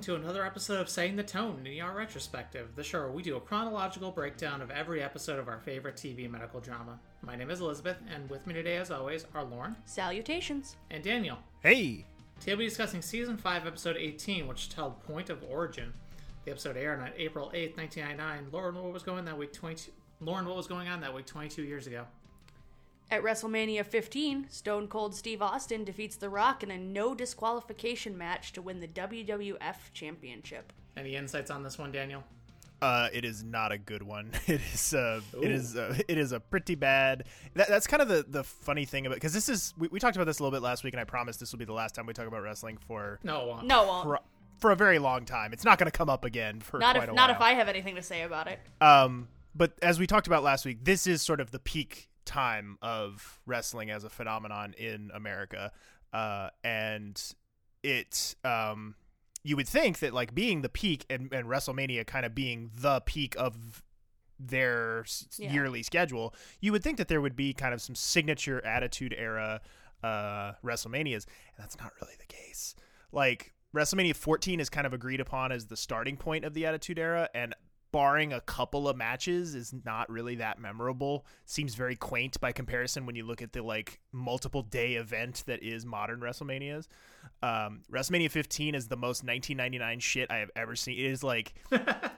welcome to another episode of Setting the Tone, an ER Retrospective, the show where we do a chronological breakdown of every episode of our favorite TV medical drama. My name is Elizabeth, and with me today, as always, are Lauren Salutations. and Daniel. Hey, Today we'll be discussing Season 5, Episode 18, which is titled Point of Origin. The episode aired on April 8th, 1999. Lauren, what was going that week 22... Lauren, what was going on that week 22 years ago? At WrestleMania 15, Stone Cold Steve Austin defeats The Rock in a no disqualification match to win the WWF Championship. Any insights on this one, Daniel? uh, it is not a good one. It is, uh, Ooh. it is, uh, it is a pretty bad. That, that's kind of the the funny thing about because this is we, we talked about this a little bit last week, and I promise this will be the last time we talk about wrestling for No. No, for, for a very long time. It's not going to come up again for not quite if a not if I have anything to say about it. Um, but as we talked about last week, this is sort of the peak time of wrestling as a phenomenon in America, uh, and it um, you would think that like being the peak and, and WrestleMania kind of being the peak of their Yeah. yearly schedule, you would think that there would be kind of some signature Attitude Era uh, WrestleManias, and that's not really the case. Like WrestleMania 14 is kind of agreed upon as the starting point of the Attitude Era, and barring a couple of matches is not really that memorable. Seems very quaint by comparison when you look at the like multiple day event that is modern WrestleManias. Um, WrestleMania 15 is the most 1999 shit I have ever seen. It is like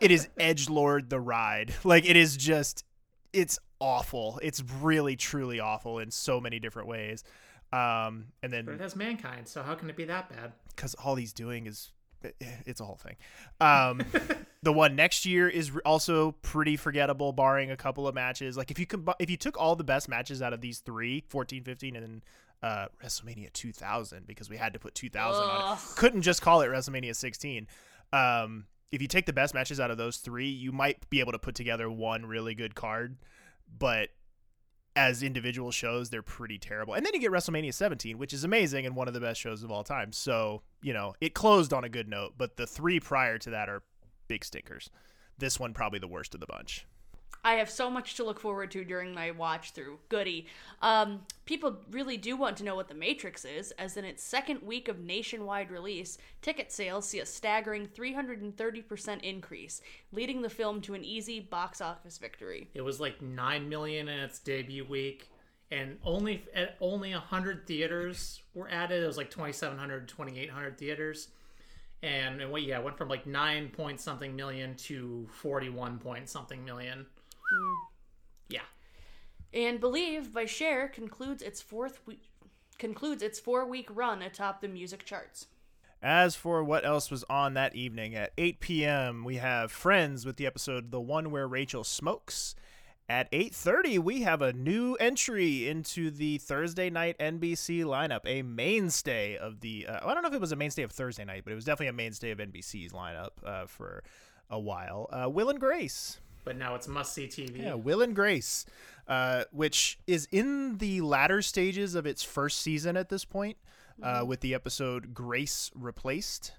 it is Edge Lord the ride. Like it is just it's awful. It's really truly awful in so many different ways. Um, and But it has mankind, so how can it be that bad? because all he's doing is it's a whole thing. Um, the one next year is also pretty forgettable, barring a couple of matches. Like if you could, if you took all the best matches out of these three, 14, 15, and then uh, WrestleMania 2000, because we had to put 2000 on it, couldn't just call it WrestleMania 16. Um, if you take the best matches out of those three, you might be able to put together one really good card, but as individual shows, they're pretty terrible. And then you get WrestleMania 17, which is amazing and one of the best shows of all time. So, you know, it closed on a good note, but the three prior to that are big stinkers. This one probably the worst of the bunch. I have so much to look forward to during my watch through. Goody. Um, people really do want to know what The Matrix is, as in its second week of nationwide release, ticket sales see a staggering 330% increase, leading the film to an easy box office victory. It was like nine million in its debut week, and only at only hundred theaters were added. It was like 2,700, 2,800 theaters, and and what? Yeah, it went from like nine point something million to forty-one point something million. Hmm. Yeah, And Believe by Cher concludes its fourth week. Concludes its four-week run atop the music charts. As for what else was on that evening, at 8 p.m., we have Friends with the episode The One Where Rachel Smokes. At 8:30, we have a new entry into the Thursday night NBC lineup, a mainstay of the. Uh, I don't know if it was a mainstay of Thursday night, but it was definitely a mainstay of NBC's lineup uh, for a while. Uh, Will and Grace. but now it's must-see TV. Yeah, Will and Grace, uh, which is in the latter stages of its first season at this point, uh, with the episode Grace Replaced.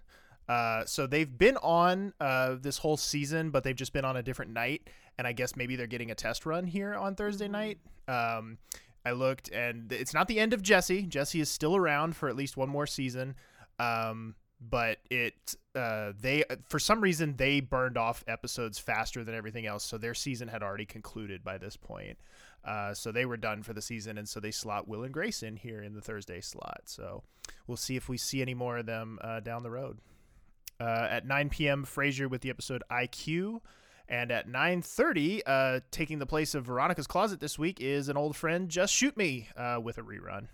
Uh, so they've been on uh, this whole season, but they've just been on a different night, and I guess maybe they're getting a test run here on Thursday night. Um, I looked, and it's not the end of Jesse. Jesse is still around for at least one more season. Um, but it uh, they for some reason they burned off episodes faster than everything else, so their season had already concluded by this point. Uh, so they were done for the season, and so they slot Will and Grace in here in the Thursday slot. So we'll see if we see any more of them uh, down the road. Uh, at 9 p.m., Frasier with the episode IQ. And at 9.30, uh, taking the place of Veronica's Closet this week is an old friend, Just Shoot Me, uh, with a rerun.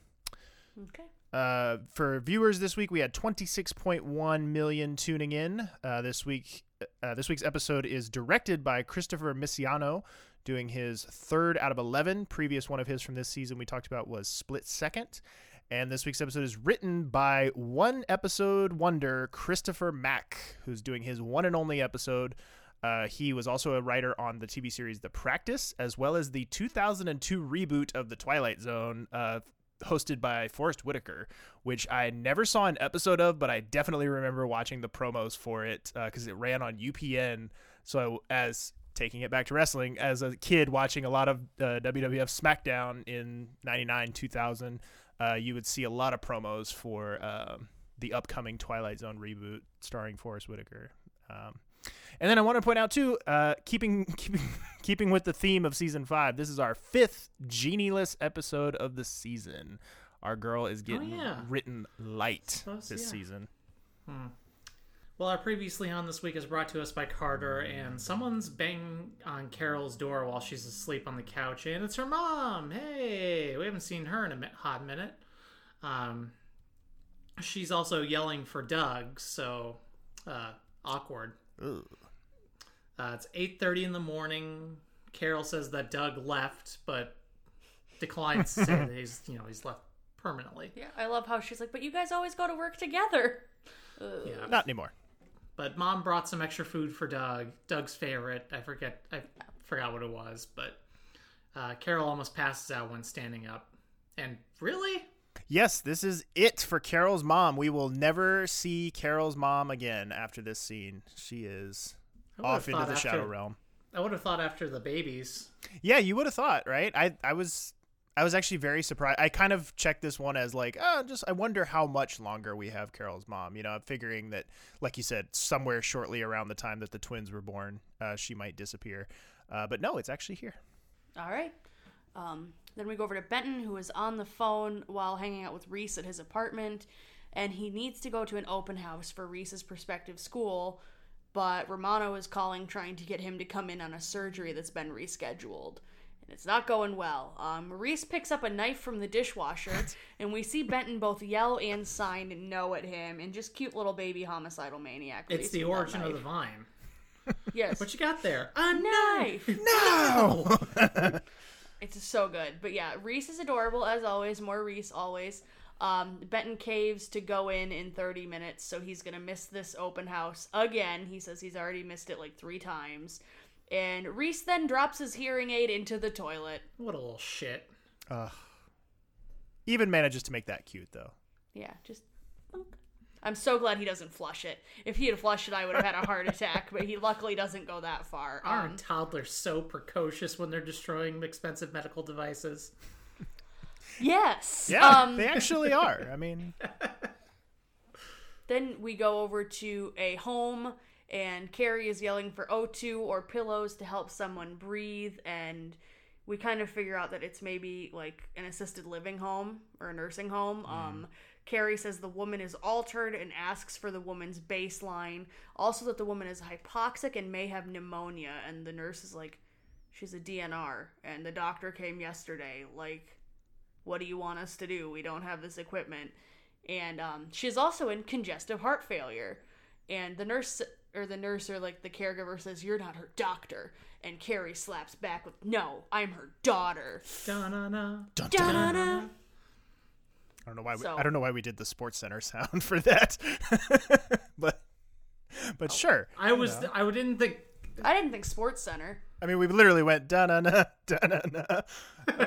Okay. Uh, for viewers this week, we had 26.1 million tuning in. Uh, this week, uh, this week's episode is directed by Christopher Misiano, doing his third out of 11. Previous one of his from this season we talked about was Split Second. And this week's episode is written by one episode wonder, Christopher Mack, who's doing his one and only episode. Uh, he was also a writer on the TV series The Practice, as well as the 2002 reboot of The Twilight Zone, uh, hosted by Forest Whitaker, which I never saw an episode of, but I definitely remember watching the promos for it because it ran on UPN. So as taking it back to wrestling, as a kid watching a lot of uh, WWF SmackDown in '99, 2000, uh, you would see a lot of promos for um the upcoming Twilight Zone reboot starring Forest Whitaker. Um, and then I want to point out too, uh, keeping keeping keeping with the theme of season five, this is our fifth genieless episode of the season. Our girl is getting yeah. written light Suppose, this yeah. season. Well, our previously on this week is brought to us by Carter, and someone's banging on Carol's door while she's asleep on the couch, and it's her mom. Hey, we haven't seen her in a hot minute. Um, she's also yelling for Doug, so uh, awkward. Ugh. Uh, it's eight thirty in the morning. Carol says that Doug left, but declines to say that he's you know he's left permanently. Yeah, I love how she's like, but you guys always go to work together. Ugh. Yeah. Not anymore. But mom brought some extra food for Doug. Doug's favorite. I forget. I forgot what it was, but uh, Carol almost passes out when standing up. And really, Yes, this is it for Carol's mom. We will never see Carol's mom again after this scene. She is off into the after- shadow realm. I would have thought after the babies. Yeah, you would have thought, right? I I was I was actually very surprised. I kind of checked this one as like, oh, just I wonder how much longer we have Carol's mom. You know, I'm figuring that, like you said, somewhere shortly around the time that the twins were born, uh, she might disappear. Uh, but no, it's actually here. All right. Um, then we go over to Benton, who is on the phone while hanging out with Reese at his apartment, and he needs to go to an open house for Reese's prospective school, but Romano is calling, trying to get him to come in on a surgery that's been rescheduled. And it's not going well. Um, Reese picks up a knife from the dishwasher, and we see Benton both yell and sign no at him, and just cute little baby homicidal maniac. It's Reese the origin of the vine. Yes. What you got there? A knife. No. It's so good. But yeah, Reese is adorable as always. More Reese always. Um, Benton caves to go in in 30 minutes, so he's gonna miss this open house again. He says he's already missed it like three times. And Reese then drops his hearing aid into the toilet. What a little shit. Ugh. Even manages to make that cute though. Yeah, just. Plunk. I'm so glad he doesn't flush it. If he had flushed it, I would have had a heart attack. But he luckily doesn't go that far. Um, Aren't toddlers so precocious when they're destroying expensive medical devices? yes. Yeah, Um, they actually are. I mean, Then we go over to a home, and Kerry is yelling for O2 or pillows to help someone breathe. And we kind of figure out that it's maybe like an assisted living home or a nursing home. Um, Kerry says the woman is altered and asks for the woman's baseline. Also, that the woman is hypoxic and may have pneumonia. And the nurse is like, she's a DNR. And the doctor came yesterday. Like, what do you want us to do? We don't have this equipment. And um, she's also in congestive heart failure. And the nurse or the nurse or like the caregiver says, You're not her doctor. And Kerry slaps back with, No, I'm her daughter. Da-na-na. dun, dun. Da-na. I don't know why. We, So- I don't know why we did the Sports Center sound for that, but Oh. but sure. I was. I didn't think. I didn't think Sports Center. I mean, we literally went da na na da na na,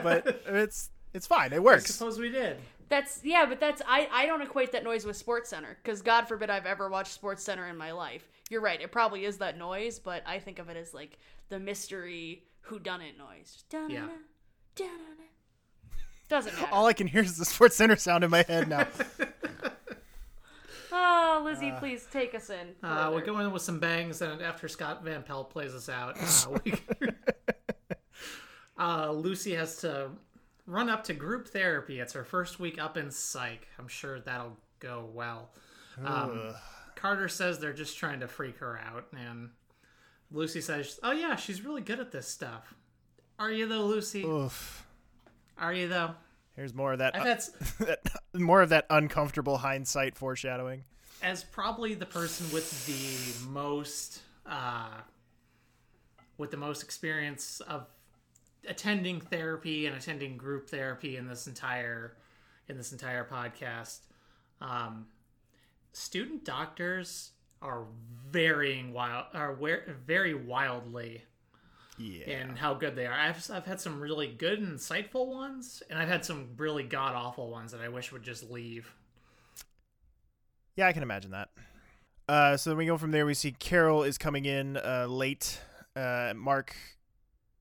but it's it's fine. It works. I suppose we did. That's yeah, but that's I I don't equate that noise with Sports Center because God forbid I've ever watched Sports Center in my life. You're right, it probably is that noise, but I think of it as like the mystery whodunit noise. Just da-na-na, Yeah. da-na-na. Doesn't matter. All I can hear is the Sports Center sound in my head now. Oh, Lizzie, please take us in. Uh, we're going with some bangs, and after Scott Van Pelt plays us out, uh, we, uh, Lucy has to run up to group therapy. It's her first week up in psych. I'm sure that'll go well. Um, Carter says they're just trying to freak her out, and Lucy says, "Oh yeah, she's really good at this stuff." Are you though, Lucy? Oof. Are you though? Here's more of that, I've more of that uncomfortable hindsight foreshadowing. as probably the person with the most uh, with the most experience of attending therapy and attending group therapy in this entire in this entire podcast um, student doctors are varying wild are very wildly Yeah. in how good they are I've, I've had some really good insightful ones and i've had some really god awful ones that i wish would just leave Yeah, I can imagine that. Uh, so then we go from there. We see Carol is coming in uh, late. Uh, Mark,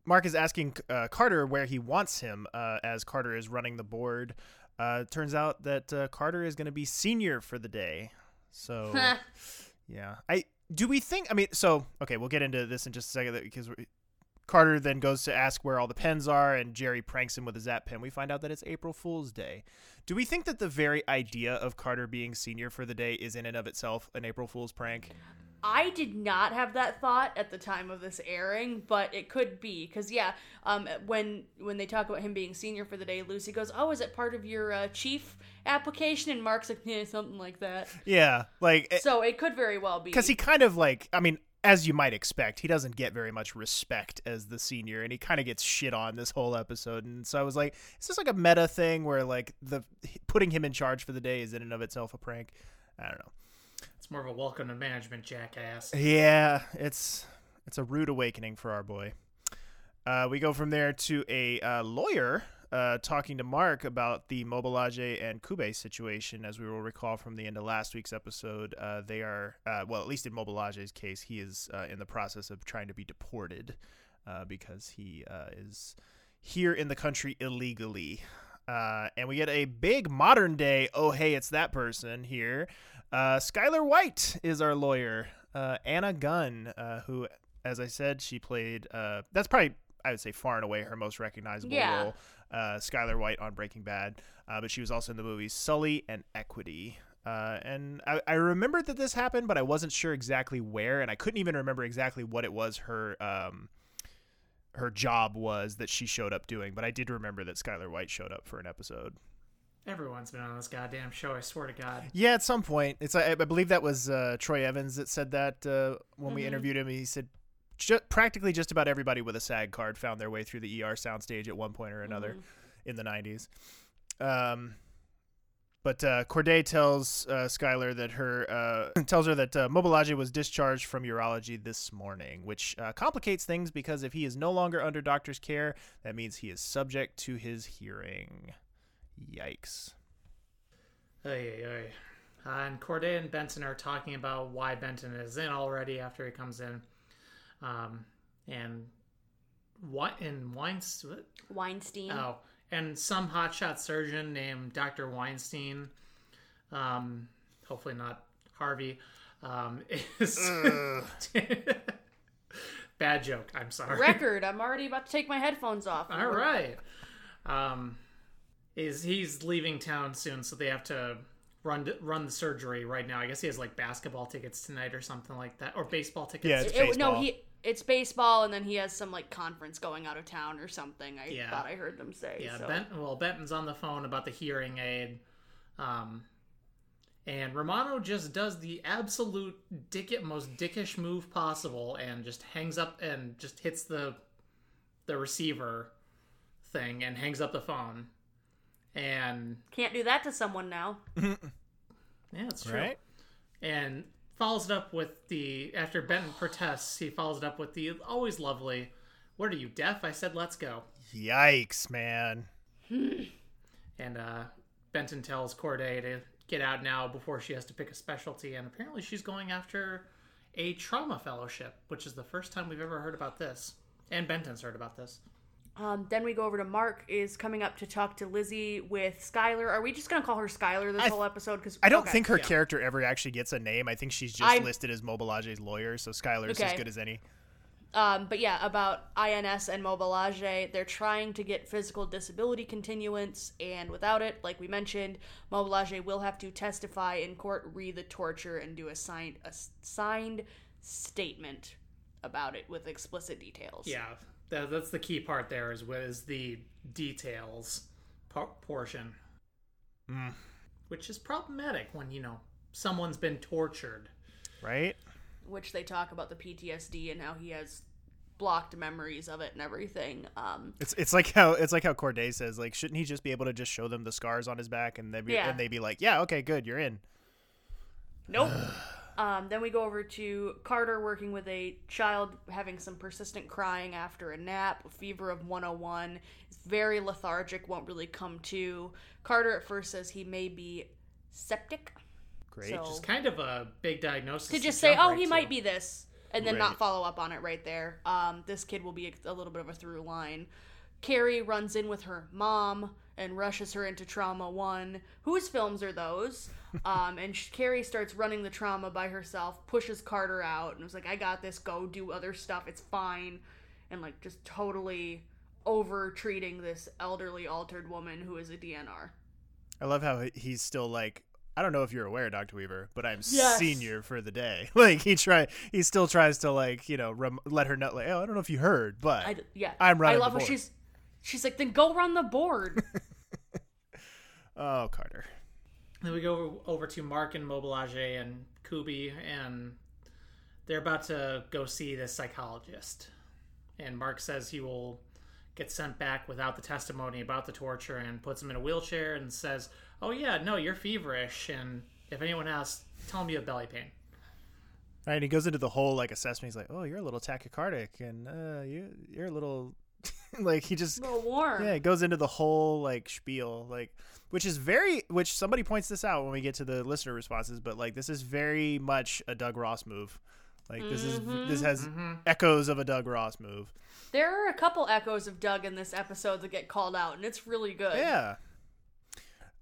Mark is asking uh, Carter where he wants him, uh, as Carter is running the board. Uh, turns out that uh, Carter is going to be senior for the day. So, yeah. I do we think? I mean, so okay, we'll get into this in just a second because Carter then goes to ask where all the pens are, and Jerry pranks him with a zap pen. We find out that it's April Fool's Day. Do we think that the very idea of Carter being senior for the day is in and of itself an April Fool's prank? I did not have that thought at the time of this airing, but it could be because yeah, um, when when they talk about him being senior for the day, Lucy goes, "Oh, is it part of your uh, chief application?" And Mark's like, "Yeah, something like that." Yeah, like so it could very well be because he kind of like, I mean, as you might expect, he doesn't get very much respect as the senior, and he kind of gets shit on this whole episode. And so I was like, is this like a meta thing where like the putting him in charge for the day is in and of itself a prank? I don't know. It's more of a welcome to management, jackass. Yeah, it's it's a rude awakening for our boy. Uh, we go from there to a uh, lawyer uh, talking to Mark about the Mobilaje and Kube situation. As we will recall from the end of last week's episode, uh, they are, uh, well, at least in Mobilaje's case, he is uh, in the process of trying to be deported uh, because he uh, is here in the country illegally. and we get a big modern day, oh, hey, it's that person here. Skyler White is our lawyer. Anna Gunn, who, as I said, she played, that's probably I would say far and away her most recognizable yeah. role uh, Skyler White on Breaking Bad, uh, but she was also in the movies Sully and Equity. Uh, and I, I remembered that this happened, but I wasn't sure exactly where, and I couldn't even remember exactly what it was her um, her job was that she showed up doing. But I did remember that Skyler White showed up for an episode. Everyone's been on this goddamn show. I swear to God. Yeah, at some point, it's I, I believe that was uh, Troy Evans that said that uh, when mm-hmm. we interviewed him. He said practically just about everybody with a SAG card found their way through the ER soundstage at one point or another mm-hmm. in the 90s. Um, but uh, Corday tells uh, Skyler that her uh, tells her that uh, Mobilaje was discharged from urology this morning, which uh, complicates things because if he is no longer under doctor's care, that means he is subject to his hearing. Yikes. Hey, hey. Uh, and Corday and Benton are talking about why Benton is in already after he comes in. Um, and what in Weinstein? Weinstein. Oh, and some hotshot surgeon named Dr. Weinstein. Um, hopefully not Harvey. Um, is bad joke. I'm sorry. Record. I'm already about to take my headphones off. All right. Um, is he's leaving town soon, so they have to run to, run the surgery right now. I guess he has like basketball tickets tonight or something like that, or baseball tickets. Yeah, it's it, no, he it's baseball, and then he has some like conference going out of town or something. I yeah. thought I heard them say. Yeah, so. Benton, well, Benton's on the phone about the hearing aid, um, and Romano just does the absolute dick most dickish move possible, and just hangs up and just hits the the receiver thing and hangs up the phone. And can't do that to someone now. yeah, it's true. Right? And follows it up with the after Benton protests, he follows it up with the always lovely, "What are you deaf?" I said, "Let's go." Yikes, man. and uh, Benton tells Corday to get out now before she has to pick a specialty, and apparently she's going after a trauma fellowship, which is the first time we've ever heard about this. And Benton's heard about this. Um, then we go over to Mark is coming up to talk to Lizzie with Skyler. Are we just gonna call her Skyler this I, whole episode? Because I don't okay. think her yeah. character ever actually gets a name. I think she's just I'm, listed as Mobilaje's lawyer, so Skyler's okay. as good as any. Um, but yeah, about INS and Mobilaje, they're trying to get physical disability continuance, and without it, like we mentioned, Mobilaje will have to testify in court, read the torture, and do a signed a signed statement about it with explicit details. Yeah, that, that's the key part there is is the details portion, mm. which is problematic when you know someone's been tortured, right? Which they talk about the PTSD and how he has blocked memories of it and everything. Um, it's it's like how it's like how Corday says like shouldn't he just be able to just show them the scars on his back and they be yeah. and they be like yeah okay good you're in. Nope. Um, then we go over to Carter working with a child having some persistent crying after a nap, a fever of 101. It's very lethargic, won't really come to. Carter at first says he may be septic. Great. So, is kind of a big diagnosis. To just say, oh, right he to. might be this, and then right. not follow up on it right there. Um, this kid will be a, a little bit of a through line. Kerry runs in with her mom and rushes her into trauma one. Whose films are those? Um, and Kerry starts running the trauma by herself, pushes Carter out, and was like, "I got this. Go do other stuff. It's fine." And like just totally over treating this elderly altered woman who is a DNR. I love how he's still like, I don't know if you're aware, Doctor Weaver, but I'm Yes. senior for the day. Like he try, he still tries to like, you know, rem- let her know, like, oh, I don't know if you heard, but I yeah, I'm running I love how board. she's she's like, "Then go run the board." oh, Carter. Then we go over to Mark and Mobilage and Kubi, and they're about to go see this psychologist. And Mark says he will get sent back without the testimony about the torture and puts him in a wheelchair and says, Oh, yeah, no, you're feverish. And if anyone asks, tell them you have belly pain. Right, and he goes into the whole like assessment. He's like, "Oh, you're a little tachycardic, and uh, you you're a little like he just a little warm. yeah, it goes into the whole like spiel, like which is very which somebody points this out when we get to the listener responses, but like this is very much a Doug Ross move. Like this is this has echoes of a Doug Ross move. There are a couple echoes of Doug in this episode that get called out, and it's really good. Yeah.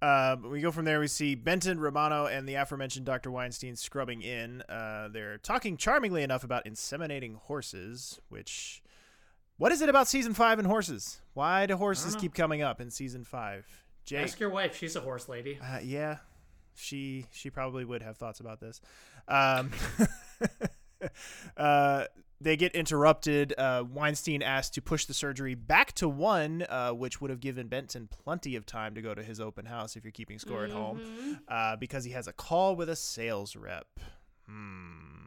Uh, we go from there. We see Benton, Romano, and the aforementioned Dr. Weinstein scrubbing in. Uh, they're talking charmingly enough about inseminating horses, which. What is it about season five and horses? Why do horses keep coming up in season five? Jake? Ask your wife. She's a horse lady. Uh, yeah, she she probably would have thoughts about this. Um, uh, they get interrupted. Uh, Weinstein asked to push the surgery back to one, uh, which would have given Benton plenty of time to go to his open house if you're keeping score at home, uh, because he has a call with a sales rep. Hmm.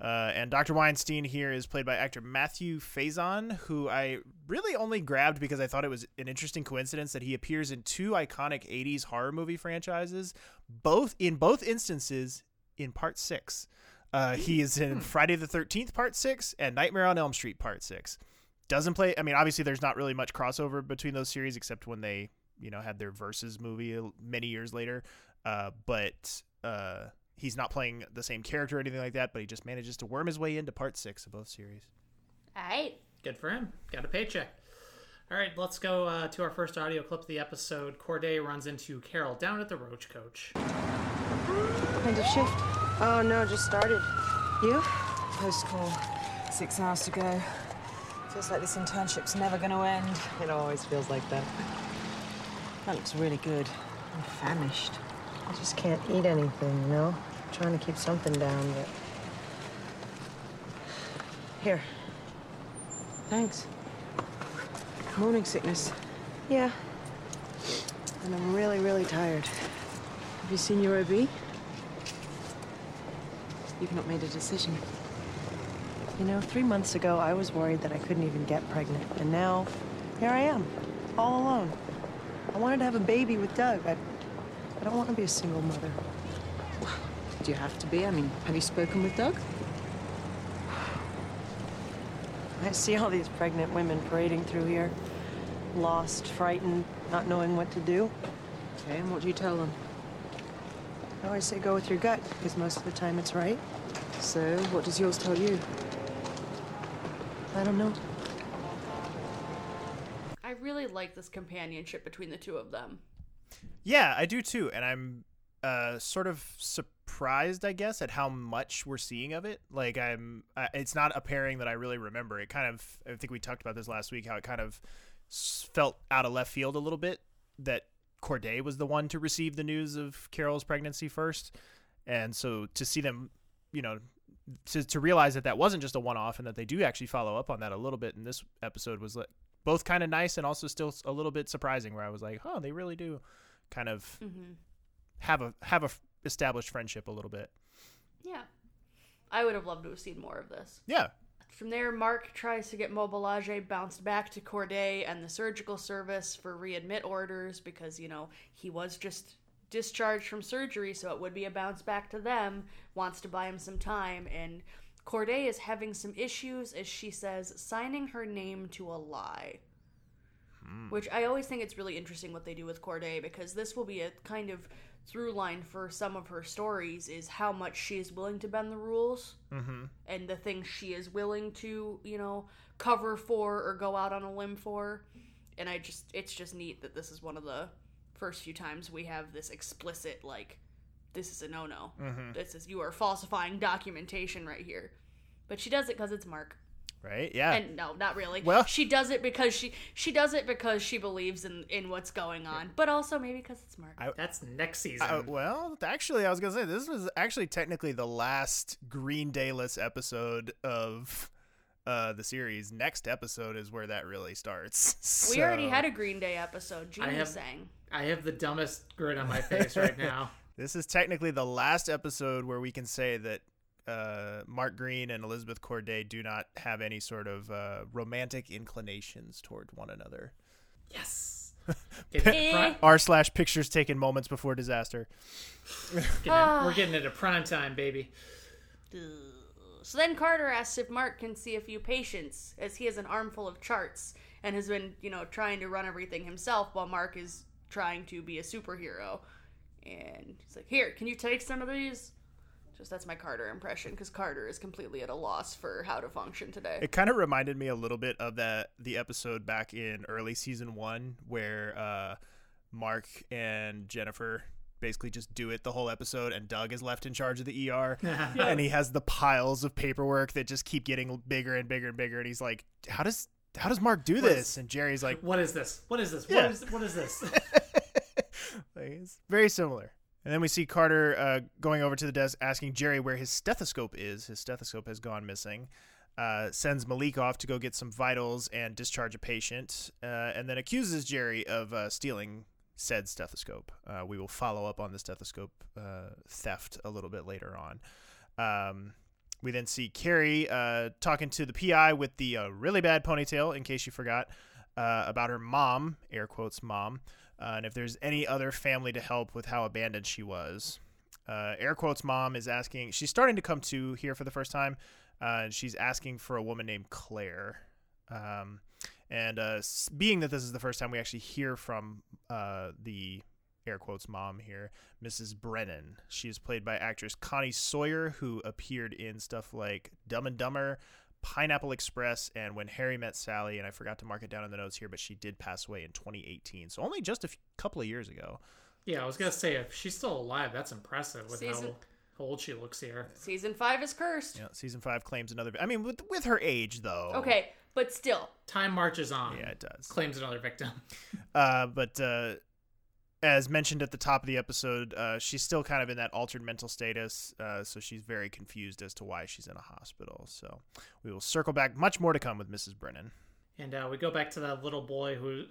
Uh, and Dr. Weinstein here is played by actor Matthew Faison, who I really only grabbed because I thought it was an interesting coincidence that he appears in two iconic 80s horror movie franchises, both in both instances in part six. Uh, he is in Friday the 13th, part six, and Nightmare on Elm Street, part six. Doesn't play, I mean, obviously, there's not really much crossover between those series except when they, you know, had their Versus movie many years later. Uh, but uh, he's not playing the same character or anything like that, but he just manages to worm his way into part six of both series. All right. Good for him. Got a paycheck. All right, let's go uh, to our first audio clip of the episode. Corday runs into Carol down at the Roach Coach. End of shift. Oh no, just started. You? Post call. Six hours to go. Feels like this internship's never going to end. It always feels like that. That looks really good. I'm famished. I just can't eat anything, you know? I'm trying to keep something down, but. Here. Thanks. Morning sickness. Yeah. And I'm really, really tired. Have you seen your OB? You've not made a decision. You know, three months ago, I was worried that I couldn't even get pregnant. And now, here I am, all alone. I wanted to have a baby with Doug. I, I don't want to be a single mother. Do you have to be? I mean, have you spoken with Doug? I see all these pregnant women parading through here, lost, frightened, not knowing what to do. Okay, and what do you tell them? I always say go with your gut, because most of the time it's right. So, what does yours tell you? I don't know. I really like this companionship between the two of them. Yeah, I do too, and I'm uh, sort of surprised, I guess, at how much we're seeing of it. Like, I'm, uh, it's not a pairing that I really remember. It kind of, I think we talked about this last week, how it kind of felt out of left field a little bit that Corday was the one to receive the news of Carol's pregnancy first, and so to see them, you know. To, to realize that that wasn't just a one-off and that they do actually follow up on that a little bit in this episode was like both kind of nice and also still a little bit surprising where I was like, oh, they really do kind of Mm-hmm. have a have a f- established friendship a little bit. Yeah. I would have loved to have seen more of this. Yeah. From there, Mark tries to get Mobilage bounced back to Corday and the surgical service for readmit orders because, you know, he was just discharged from surgery, so it would be a bounce back to them. Wants to buy him some time, and Corday is having some issues, as she says, signing her name to a lie. Which I always think it's really interesting what they do with Corday because this will be a kind of through line for some of her stories is how much she is willing to bend the rules Mm-hmm. and the things she is willing to, you know, cover for or go out on a limb for. and I just it's just neat that this is one of the first few times we have this explicit like this is a no no. This is you are falsifying documentation right here. But she does it because it's Mark. Right? Yeah. And no, not really. Well- she does it because she she does it because she believes in in what's going on, but also maybe because it's Mark. That's next season. Uh, well, actually, I was gonna say this was actually technically the last Green Dayless episode of uh, the series. Next episode is where that really starts. we already had a Green Day episode. Gene I have- was saying. I have the dumbest grin on my face right now. This is technically the last episode where we can say that uh, Mark Green and Elizabeth Corday do not have any sort of uh, romantic inclinations toward one another. Yes. Getting it pri- R slash pictures taken moments before disaster. getting we're getting into prime time, baby. So then Carter asks if Mark can see a few patients, as he has an armful of charts and has been, you know, trying to run everything himself while Mark is trying to be a superhero. And he's like, "Here, can you take some of these?" Just that's my Carter impression because Carter is completely at a loss for how to function today. It kind of reminded me a little bit of that the episode back in early season one where uh, Mark and Jennifer basically just do it the whole episode, and Doug is left in charge of the ER, and he has the piles of paperwork that just keep getting bigger and bigger and bigger, and he's like, "How does how does Mark do this?" And Jerry's like, What is this? What is this? Yeah. What is what is this? like, it's very similar. And then we see Carter uh, going over to the desk asking Jerry where his stethoscope is. His stethoscope has gone missing. Uh, sends Malik off to go get some vitals and discharge a patient, uh, and then accuses Jerry of uh, stealing said stethoscope. Uh, we will follow up on the stethoscope uh, theft a little bit later on. Um, we then see Kerry talking to the PI with the really bad ponytail, in case you forgot, about her mom, air quotes mom, uh, and if there's any other family to help with how abandoned she was. Uh, air quotes mom is asking, she's starting to come to here for the first time, uh, and she's asking for a woman named Claire. Um, and uh, being that this is the first time we actually hear from uh, the air quotes mom here, Mrs. Brennan. She is played by actress Connie Sawyer, who appeared in stuff like Dumb and Dumber, Pineapple Express, and When Harry Met Sally. And I forgot to mark it down in the notes here, but she did pass away in 2018, so only just a f- couple of years ago. yeah, I was gonna say if she's still alive, that's impressive with Season- how old she looks here. Season five is cursed. Yeah, season five claims another. I mean, with with her age though. Okay, but still, Time marches on. Yeah, it does. Claims another victim. Uh, but uh, as mentioned at the top of the episode, uh, she's still kind of in that altered mental status, uh, so she's very confused as to why she's in a hospital. So we will circle back. Much more to come with Mrs. Brennan. And uh, we go back to that little boy who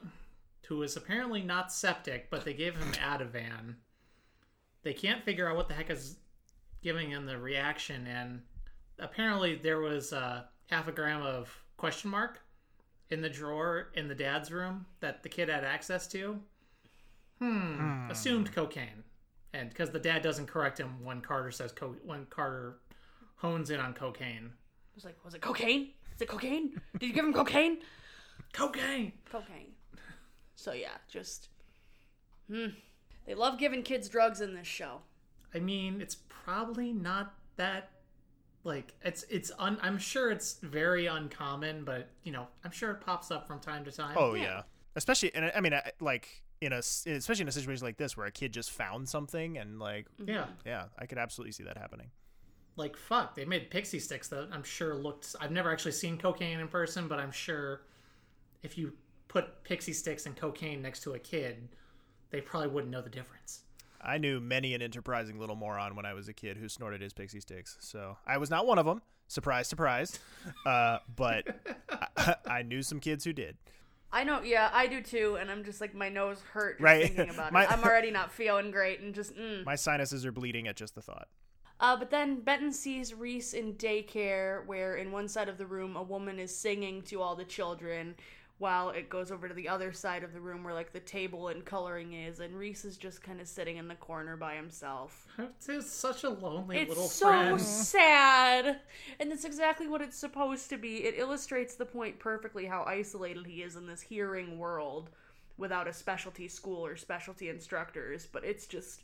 who is apparently not septic, but they gave him Ativan. They can't figure out what the heck is giving him the reaction, and apparently there was half a gram of question mark in the drawer in the dad's room that the kid had access to. Hmm. Assumed cocaine, and because the dad doesn't correct him when Carter says co- when Carter hones in on cocaine. I was like, was it cocaine? Is it cocaine? Did you give him cocaine? Cocaine. Cocaine. So yeah, just hmm. They love giving kids drugs in this show. I mean, it's probably not that like it's it's un, I'm sure it's very uncommon, but you know, I'm sure it pops up from time to time. Oh yeah, especially and I mean, I- like in a s- especially in a situation like this where a kid just found something and like yeah. yeah, I could absolutely see that happening. Like fuck, they made pixie sticks that I'm sure looked I've never actually seen cocaine in person, but I'm sure if you put pixie sticks and cocaine next to a kid, they probably wouldn't know the difference. I knew many an enterprising little moron when I was a kid who snorted his pixie sticks. So I was not one of them. Surprise, surprise. Uh, but I, I knew some kids who did. I know, yeah, I do too, and I'm just like my nose hurt just Right. thinking about My- it. I'm already not feeling great, and just mm. My sinuses are bleeding at just the thought. Uh, but then Benton sees Reese in daycare, where in one side of the room a woman is singing to all the children, while it goes over to the other side of the room where like the table and coloring is, and Reese is just kind of sitting in the corner by himself. It's such a lonely It's little so friend. It's so sad, and that's exactly what it's supposed to be. It illustrates the point perfectly how isolated he is in this hearing world without a specialty school or specialty instructors. But it's just,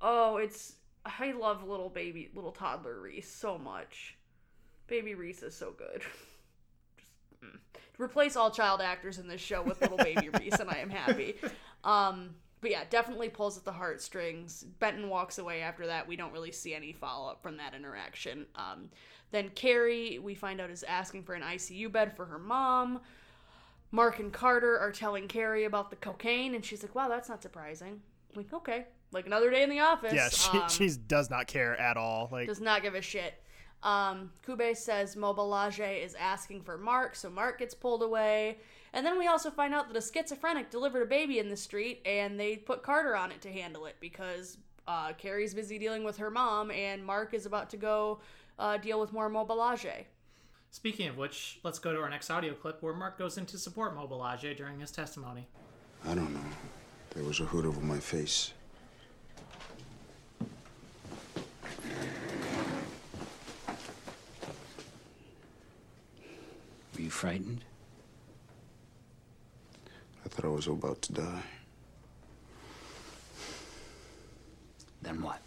oh, it's. I love little baby, little toddler Reese so much. Baby Reese is so good. Just, mm. Replace all child actors in this show with little baby Reese, and I am happy. Um, but yeah, definitely pulls at the heartstrings. Benton walks away after that. We don't really see any follow up from that interaction. Um, then Kerry, we find out, is asking for an ICU bed for her mom. Mark and Carter are telling Kerry about the cocaine, and she's like, "Wow, that's not surprising." like, okay, like another day in the office. Yeah, she Um, she does not care at all. Like does not give a shit. Um, Kube says Mobilage is asking for Mark, so Mark gets pulled away. And then we also find out that a schizophrenic delivered a baby in the street, and they put Carter on it to handle it because uh, Kerry's busy dealing with her mom, and Mark is about to go uh, deal with more Mobilage. Speaking of which, let's go to our next audio clip where Mark goes in to support Mobilage during his testimony. I don't know. There was a hood over my face. Were you frightened? I thought I was about to die. Then what?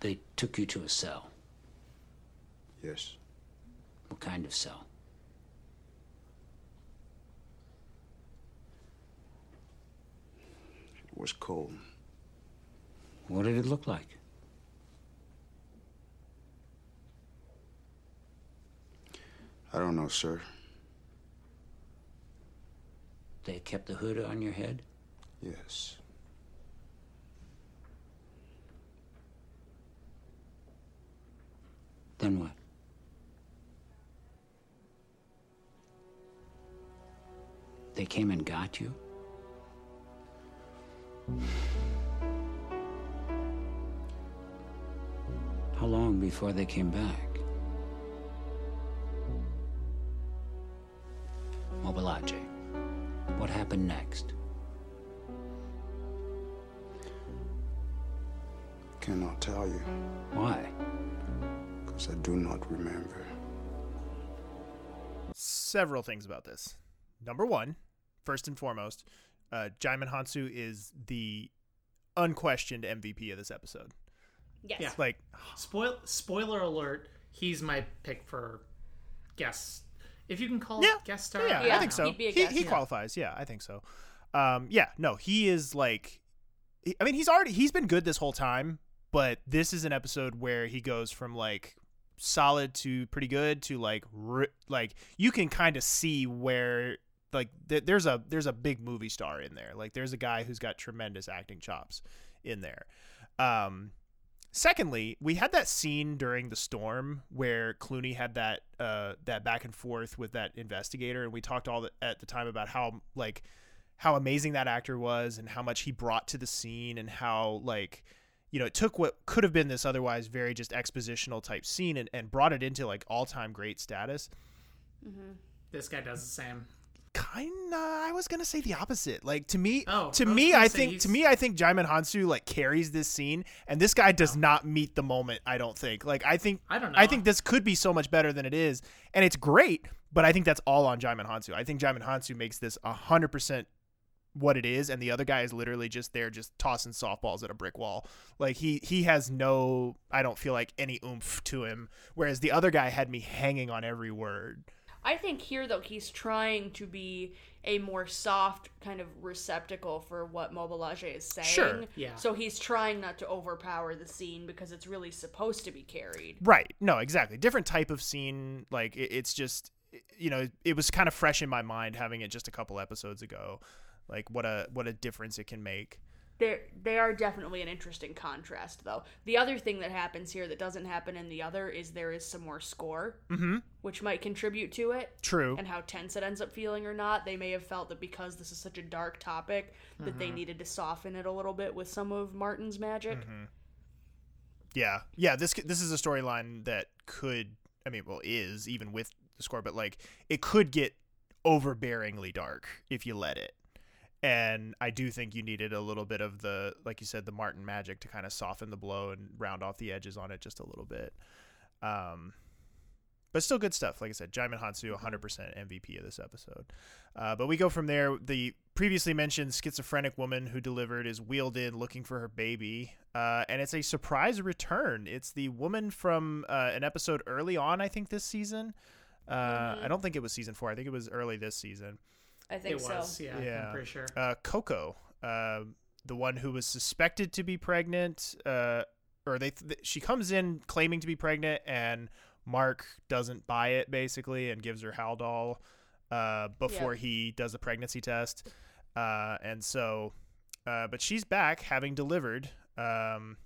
They took you to a cell. Yes. What kind of cell? It was cold. What did it look like? I don't know, sir. They kept the hood on your head? Yes. Then what? They came and got you? How long before they came back? Mobilage. What happened next? Cannot tell you, Why? because I do not remember. several things about this. Number one, first and foremost, uh, Djimon Hounsou is the unquestioned MVP of this episode. Yes. Yeah. Like, Spoil spoiler alert, he's my pick for guest. If you can call yeah, guest star. Yeah, Yeah, I think so. he'd be a he guest. he Yeah. qualifies. Yeah, I think so. Um, yeah, no, he is like, he- I mean, he's already he's been good this whole time, but this is an episode where he goes from like solid to pretty good to like ri- like you can kind of see where like th- there's a there's a big movie star in there. Like there's a guy who's got tremendous acting chops in there. Um, Secondly, we had that scene during the storm where Clooney had that uh, that back and forth with that investigator, and we talked all the, at the time about how like how amazing that actor was and how much he brought to the scene and how like you know it took what could have been this otherwise very just expositional type scene and, and brought it into like all time great status. This guy does the same. Kinda, I was gonna say the opposite. Like to me, Oh, to I me, I think he's- to me, I think Djimon Hounsou like carries this scene, and this guy does not meet the moment. I don't think. Like I think I don't know. I think this could be so much better than it is, and it's great. But I think that's all on Djimon Hounsou. I think Djimon Hounsou makes this hundred percent what it is, and the other guy is literally just there, just tossing softballs at a brick wall. Like he he has no, I don't feel like any oomph to him. Whereas the other guy had me hanging on every word. I think here though he's trying to be a more soft kind of receptacle for what Mobilage is saying. Sure, yeah. So he's trying not to overpower the scene because it's really supposed to be carried. Right. No, exactly. Different type of scene. Like it, it's just, you know, it was kind of fresh in my mind having it just a couple episodes ago. Like what a what a difference it can make. They they are definitely an interesting contrast though. The other thing that happens here that doesn't happen in the other is there is some more score, mm-hmm. which might contribute to it. True. and how tense it ends up feeling or not. They may have felt that because this is such a dark topic that Mm-hmm. they needed to soften it a little bit with some of Martin's magic. Mm-hmm. Yeah. Yeah. This this is a storyline that could. I mean, well, is even with the score, but like it could get overbearingly dark if you let it. And I do think you needed a little bit of the, like you said, the Martin magic to kind of soften the blow and round off the edges on it just a little bit. Um, but still good stuff. Like I said, Djimon Hounsou, 100% MVP of this episode. Uh, but we go from there. The previously mentioned schizophrenic woman who delivered is wheeled in looking for her baby, uh, and it's a surprise return. It's the woman from uh, an episode early on, I think, this season. Uh, I don't think it was season four. I think it was early this season. I think It so. was, yeah, Yeah. I'm pretty sure. Uh, Coco, uh, the one who was suspected to be pregnant, uh, or they th- she comes in claiming to be pregnant, and Mark doesn't buy it basically and gives her Haldol uh, before Yep. he does a pregnancy test, uh, and so, uh, but she's back having delivered. Um,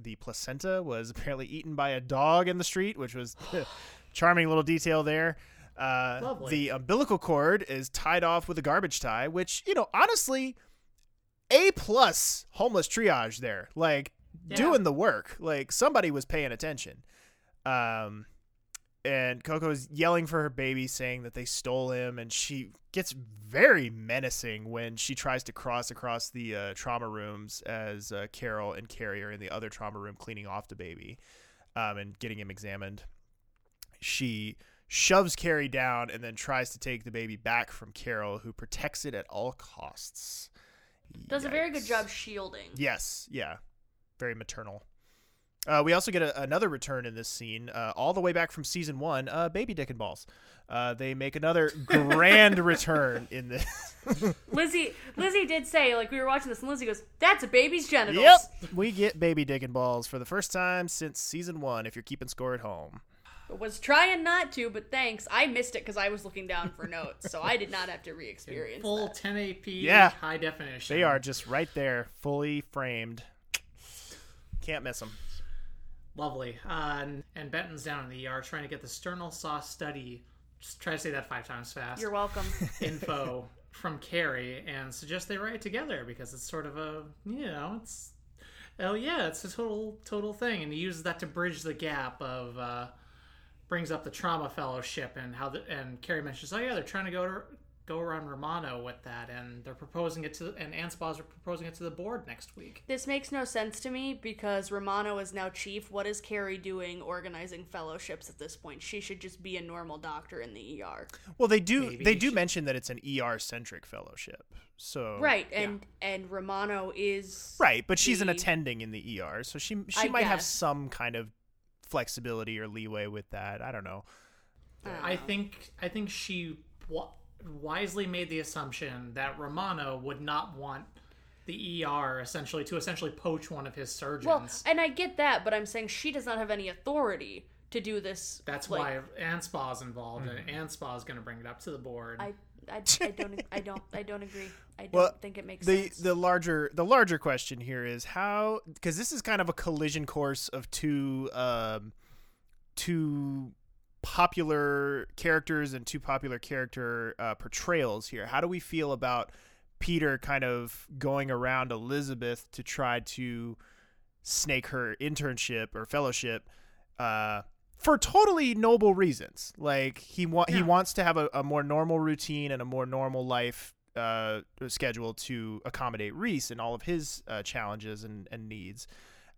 the placenta was apparently eaten by a dog in the street, which was charming little detail there. Uh, the umbilical cord is tied off with a garbage tie, which you know, honestly, a plus homeless triage there, like Yeah. doing the work. Like somebody was paying attention. Um, and Coco's yelling for her baby, saying that they stole him, and she gets very menacing when she tries to cross across the uh, trauma rooms as uh, Carol and Kerry are in the other trauma room cleaning off the baby, um, and getting him examined. She shoves Kerry down and then tries to take the baby back from Carol, who protects it at all costs. Does a very good job shielding. Yes, yeah, very maternal. Uh, we also get a, another return in this scene, uh, all the way back from season one. Uh, Baby Dick and Balls. Uh, they make another grand return in this. Lizzie Lizzie did say, like we were watching this, and Lizzie goes, "That's a baby's genitals." yep, we get Baby Dick and Balls for the first time since season one. If you're keeping score at home, Was trying not to, but thanks. I missed it because I was looking down for notes, so I did not have to re-experience Full that. 1080p, Yeah. high definition. they are just right there, fully framed. Can't miss them. Lovely. Uh, and, and Benton's down in the ER trying to get the sternal saw study. Just try to say that five times fast. You're welcome. info from Kerry and suggest they write it together because it's sort of a you know it's oh yeah it's a total total thing and he uses that to bridge the gap of uh, brings up the trauma fellowship and how the and Kerry mentions oh yeah they're trying to go to go around Romano with that and they're proposing it to and Anspaugh's are proposing it to the board next week. this makes no sense to me because Romano is now chief. What is Kerry doing organizing fellowships at this point? She should just be a normal doctor in the ER. Well, they do. Maybe they do she- mention that it's an ER centric fellowship. So Right, and and Romano is Right, but she's an attending in the ER, so she she I might have some kind of flexibility or leeway with that. I don't know. I think I think she w- wisely made the assumption that Romano would not want the ER essentially to essentially poach one of his surgeons. Well, and I get that, but I'm saying she does not have any authority to do this. That's like, why is involved, and Anspaugh is going to bring it up to the board. I, I, I don't I don't I don't agree. I don't Well, think it makes the sense. the larger the larger question here is how because this is kind of a collision course of two um two popular characters and two popular character uh, portrayals here. How do we feel about Peter kind of going around Elizabeth to try to snake her internship or fellowship uh, for totally noble reasons? Like he wa- he wants to have a, a more normal routine and a more normal life uh, schedule to accommodate Reese and all of his uh, challenges and, and needs.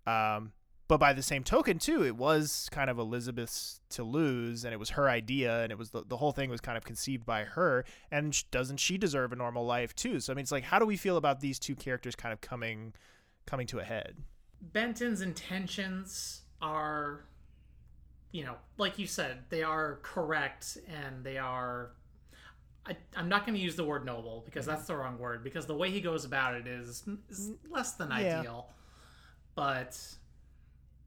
Um, but by the same token, too, it was kind of Elizabeth's to lose, and it was her idea, and it was the, the whole thing was kind of conceived by her. And sh- doesn't she deserve a normal life too? So I mean, it's like, how do we feel about these two characters kind of coming coming to a head? Benton's intentions are, you know, like you said, they are correct and they are. I, I'm not going to use the word noble because that's the wrong word because the way he goes about it is, is less than Yeah. ideal. But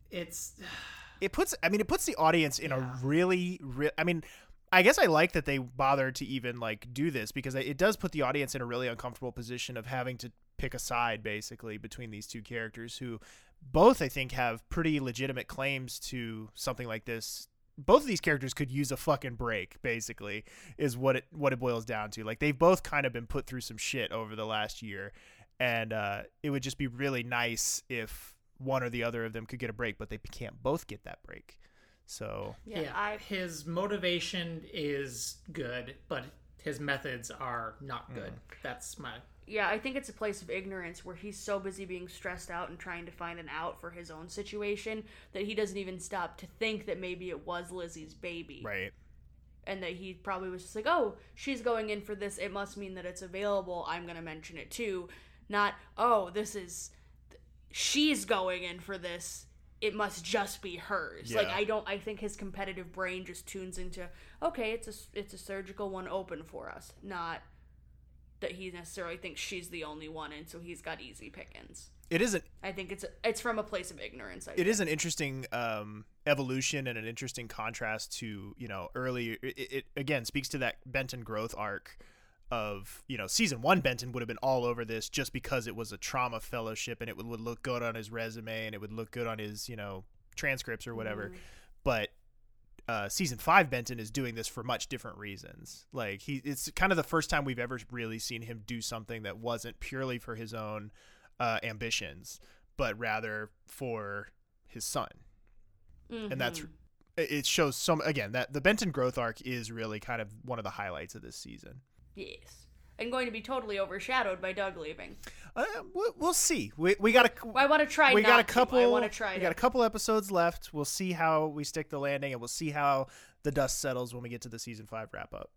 it's it puts i mean it puts the audience in Yeah. a really re- i mean i guess i like that they bothered to even like do this because it does put the audience in a really uncomfortable position of having to pick a side basically between these two characters who both i think have pretty legitimate claims to something like this both of these characters could use a fucking break basically is what it what it boils down to like they've both kind of been put through some shit over the last year and uh, it would just be really nice if one or the other of them could get a break, but they can't both get that break. So yeah, I his motivation is good, but his methods are not good. That's my yeah, I think it's a place of ignorance where he's so busy being stressed out and trying to find an out for his own situation that he doesn't even stop to think that maybe it was Lizzie's baby. Right. And that he probably was just like, oh, she's going in for this. It must mean that it's available. I'm going to mention it too. Not, oh, this is. She's going in for this. It must just be hers. Like I don't. I think his competitive brain just tunes into okay, it's a it's a surgical one open for us, not that he necessarily thinks she's the only one, and so he's got easy pickings. It isn't I think it's it's from a place of ignorance. I it is an interesting um, evolution and an interesting contrast to you know early it, it again speaks to that benton growth arc of you know season one benton would have been all over this just because it was a trauma fellowship and it would, would look good on his resume and it would look good on his you know transcripts or whatever but uh, season five benton is doing this for much different reasons. Like he it's kind of the first time we've ever really seen him do something that wasn't purely for his own uh, ambitions but rather for his son. And that's it it shows some again that the benton growth arc is really kind of one of the highlights of this season. Yes, and going to be totally overshadowed by Doug leaving. uh, we'll, we'll see we, we got a I want to try. we got a to. couple I want to try. we to. got a couple episodes left we'll see how we stick the landing and we'll see how the dust settles when we get to the season five wrap up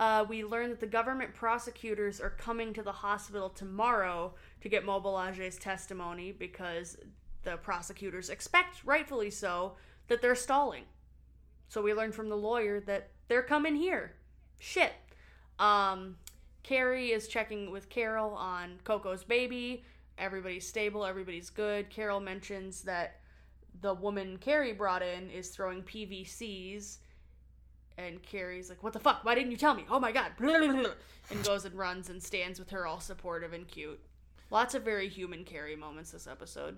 uh, we learned that the government prosecutors are coming to the hospital tomorrow to get Mobalage's testimony because the prosecutors expect, rightfully so, that they're stalling. So we learned from the lawyer that they're coming here. Shit. Um, Kerry is checking with Carol on Coco's baby. Everybody's stable, everybody's good. Carol mentions that the woman Kerry brought in is throwing PVCs and Kerry's like, "What the fuck? Why didn't you tell me? Oh my god!" And goes and runs and stands with her, all supportive and cute. Lots of very human Kerry moments this episode.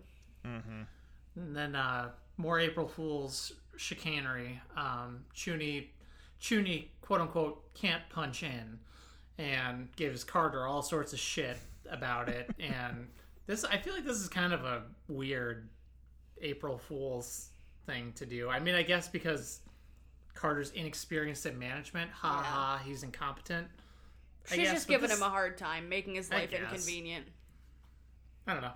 And then uh, more April Fool's chicanery. Um, Chuny, Chuny, quote unquote, can't punch in, and gives Carter all sorts of shit about it. and this, I feel like this is kind of a weird April Fool's thing to do. I mean, I guess because Carter's inexperienced in management. Ha ha, he's incompetent. I She's guess, just giving this- him a hard time, making his life guess. inconvenient. I don't know.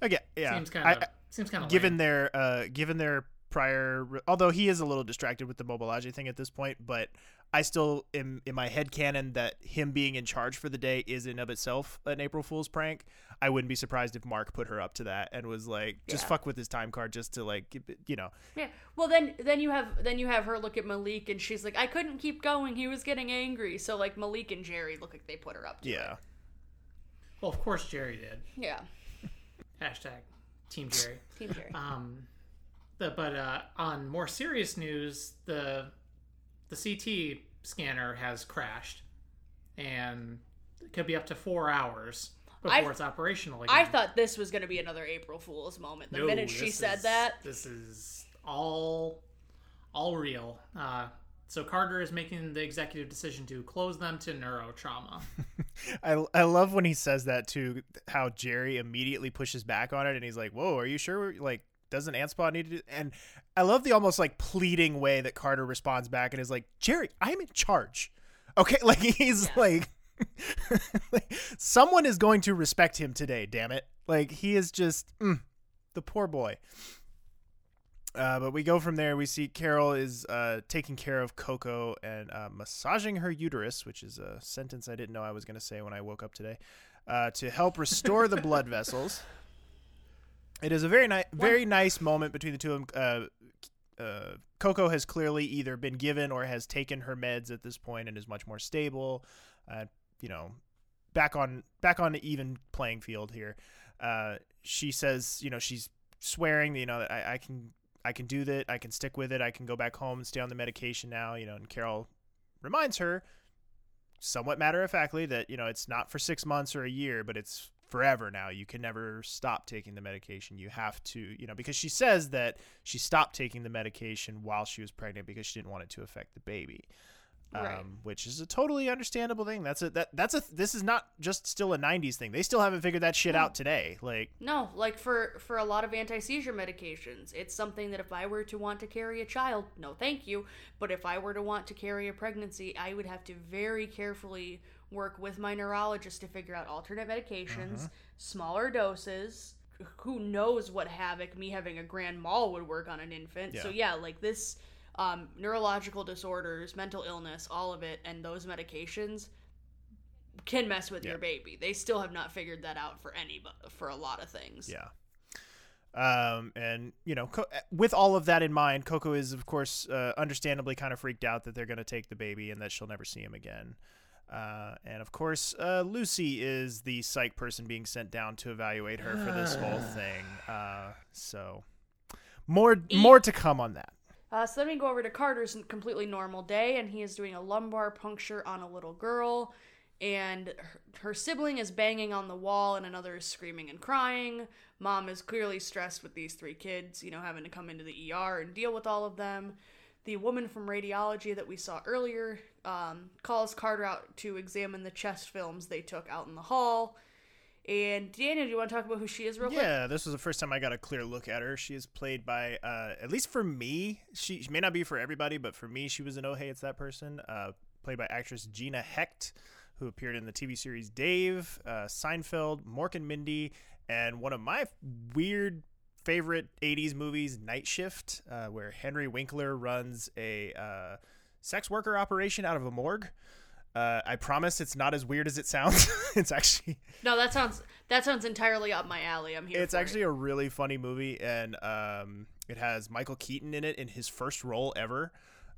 again yeah Seems kind I- of seems kind of given their uh given their prior although he is a little distracted with the Mobalage thing at this point but i still am in my head canon that him being in charge for the day is in of itself an april fool's prank i wouldn't be surprised if mark put her up to that and was like just Yeah. fuck with his time card just to like you know Yeah. Well, then then you have then you have her look at Malik, and she's like, "I couldn't keep going. He was getting angry." So like Malik and Jerry look like they put her up. To yeah Well, of course Jerry did. Yeah. Hashtag Team Jerry. Team Jerry. Um, the, but uh, on more serious news, the the CT scanner has crashed, and it could be up to four hours before I- it's operational again. I thought this was going to be another April Fool's moment. The No, minute she said is- that, this is all all real. Uh, so Carter is making the executive decision to close them to neurotrauma. I, I love when he says that too how jerry immediately pushes back on it and he's like whoa are you sure like doesn't Anspaugh need to do and I love the almost like pleading way that Carter responds back and is like Jerry I'm in charge okay like he's like like, someone is going to respect him today damn it like he is just mm, the poor boy uh, but we go from there. We see Carol is uh, taking care of Coco and uh, massaging her uterus, which is a sentence I didn't know I was going to say when I woke up today, uh, to help restore the blood vessels. It is a very nice, very nice moment between the two of them. Uh, uh, Coco has clearly either been given or has taken her meds at this point and is much more stable. Uh, you know, back on back on the even playing field here. Uh, she says, you know, she's swearing, you know, that I, I can I can do that. I can stick with it. I can go back home and stay on the medication now. You know, and Carol reminds her, somewhat matter of factly, that you know it's not for six months or a year, but it's forever now. You can never stop taking the medication. You have to, you know, because she says that she stopped taking the medication while she was pregnant because she didn't want it to affect the baby. Um, Right. which is a totally understandable thing. That's a that that's a this is not just still a '90s thing. They still haven't figured that shit out today. Like, No, like for for a lot of anti-seizure medications, it's something that if I were to want to carry a child, no thank you, but if I were to want to carry a pregnancy, I would have to very carefully work with my neurologist to figure out alternate medications, smaller doses. Who knows what havoc me having a grand mal would work on an infant? So Yeah. yeah, like this, um, neurological disorders, mental illness, all of it, and those medications can mess with Yeah. your baby. They still have not figured that out for any for a lot of things. Yeah. Um, and you know, Co- with all of that in mind, Coco is of course uh, understandably kind of freaked out that they're going to take the baby and that she'll never see him again. Uh, and of course, uh, Lucy is the psych person being sent down to evaluate her for this whole thing. Uh, so more more to come on that. Uh, so then we go over to Carter's completely normal day, and he is doing a lumbar puncture on a little girl, and her, her sibling is banging on the wall, and another is screaming and crying. Mom is clearly stressed with these three kids, you know, having to come into the ER and deal with all of them. The woman from radiology that we saw earlier um, calls Carter out to examine the chest films they took out in the hall. And Daniel, do you want to talk about who she is real quick? Yeah, this was the first time I got a clear look at her. She is played by, uh, at least for me, she, she may not be for everybody, but for me, she was an Oh Hey, It's That Person, uh, played by actress Gina Hecht, who appeared in the TV series Dave, uh, Seinfeld, Mork and Mindy, and one of my weird favorite 80s movies, Night Shift, uh, where Henry Winkler runs a uh, sex worker operation out of a morgue. Uh, I promise it's not as weird as it sounds. it's actually No, that sounds that sounds entirely up my alley. I'm here. it's for it. actually a really funny movie, and um, it has Michael Keaton in it in his first role ever.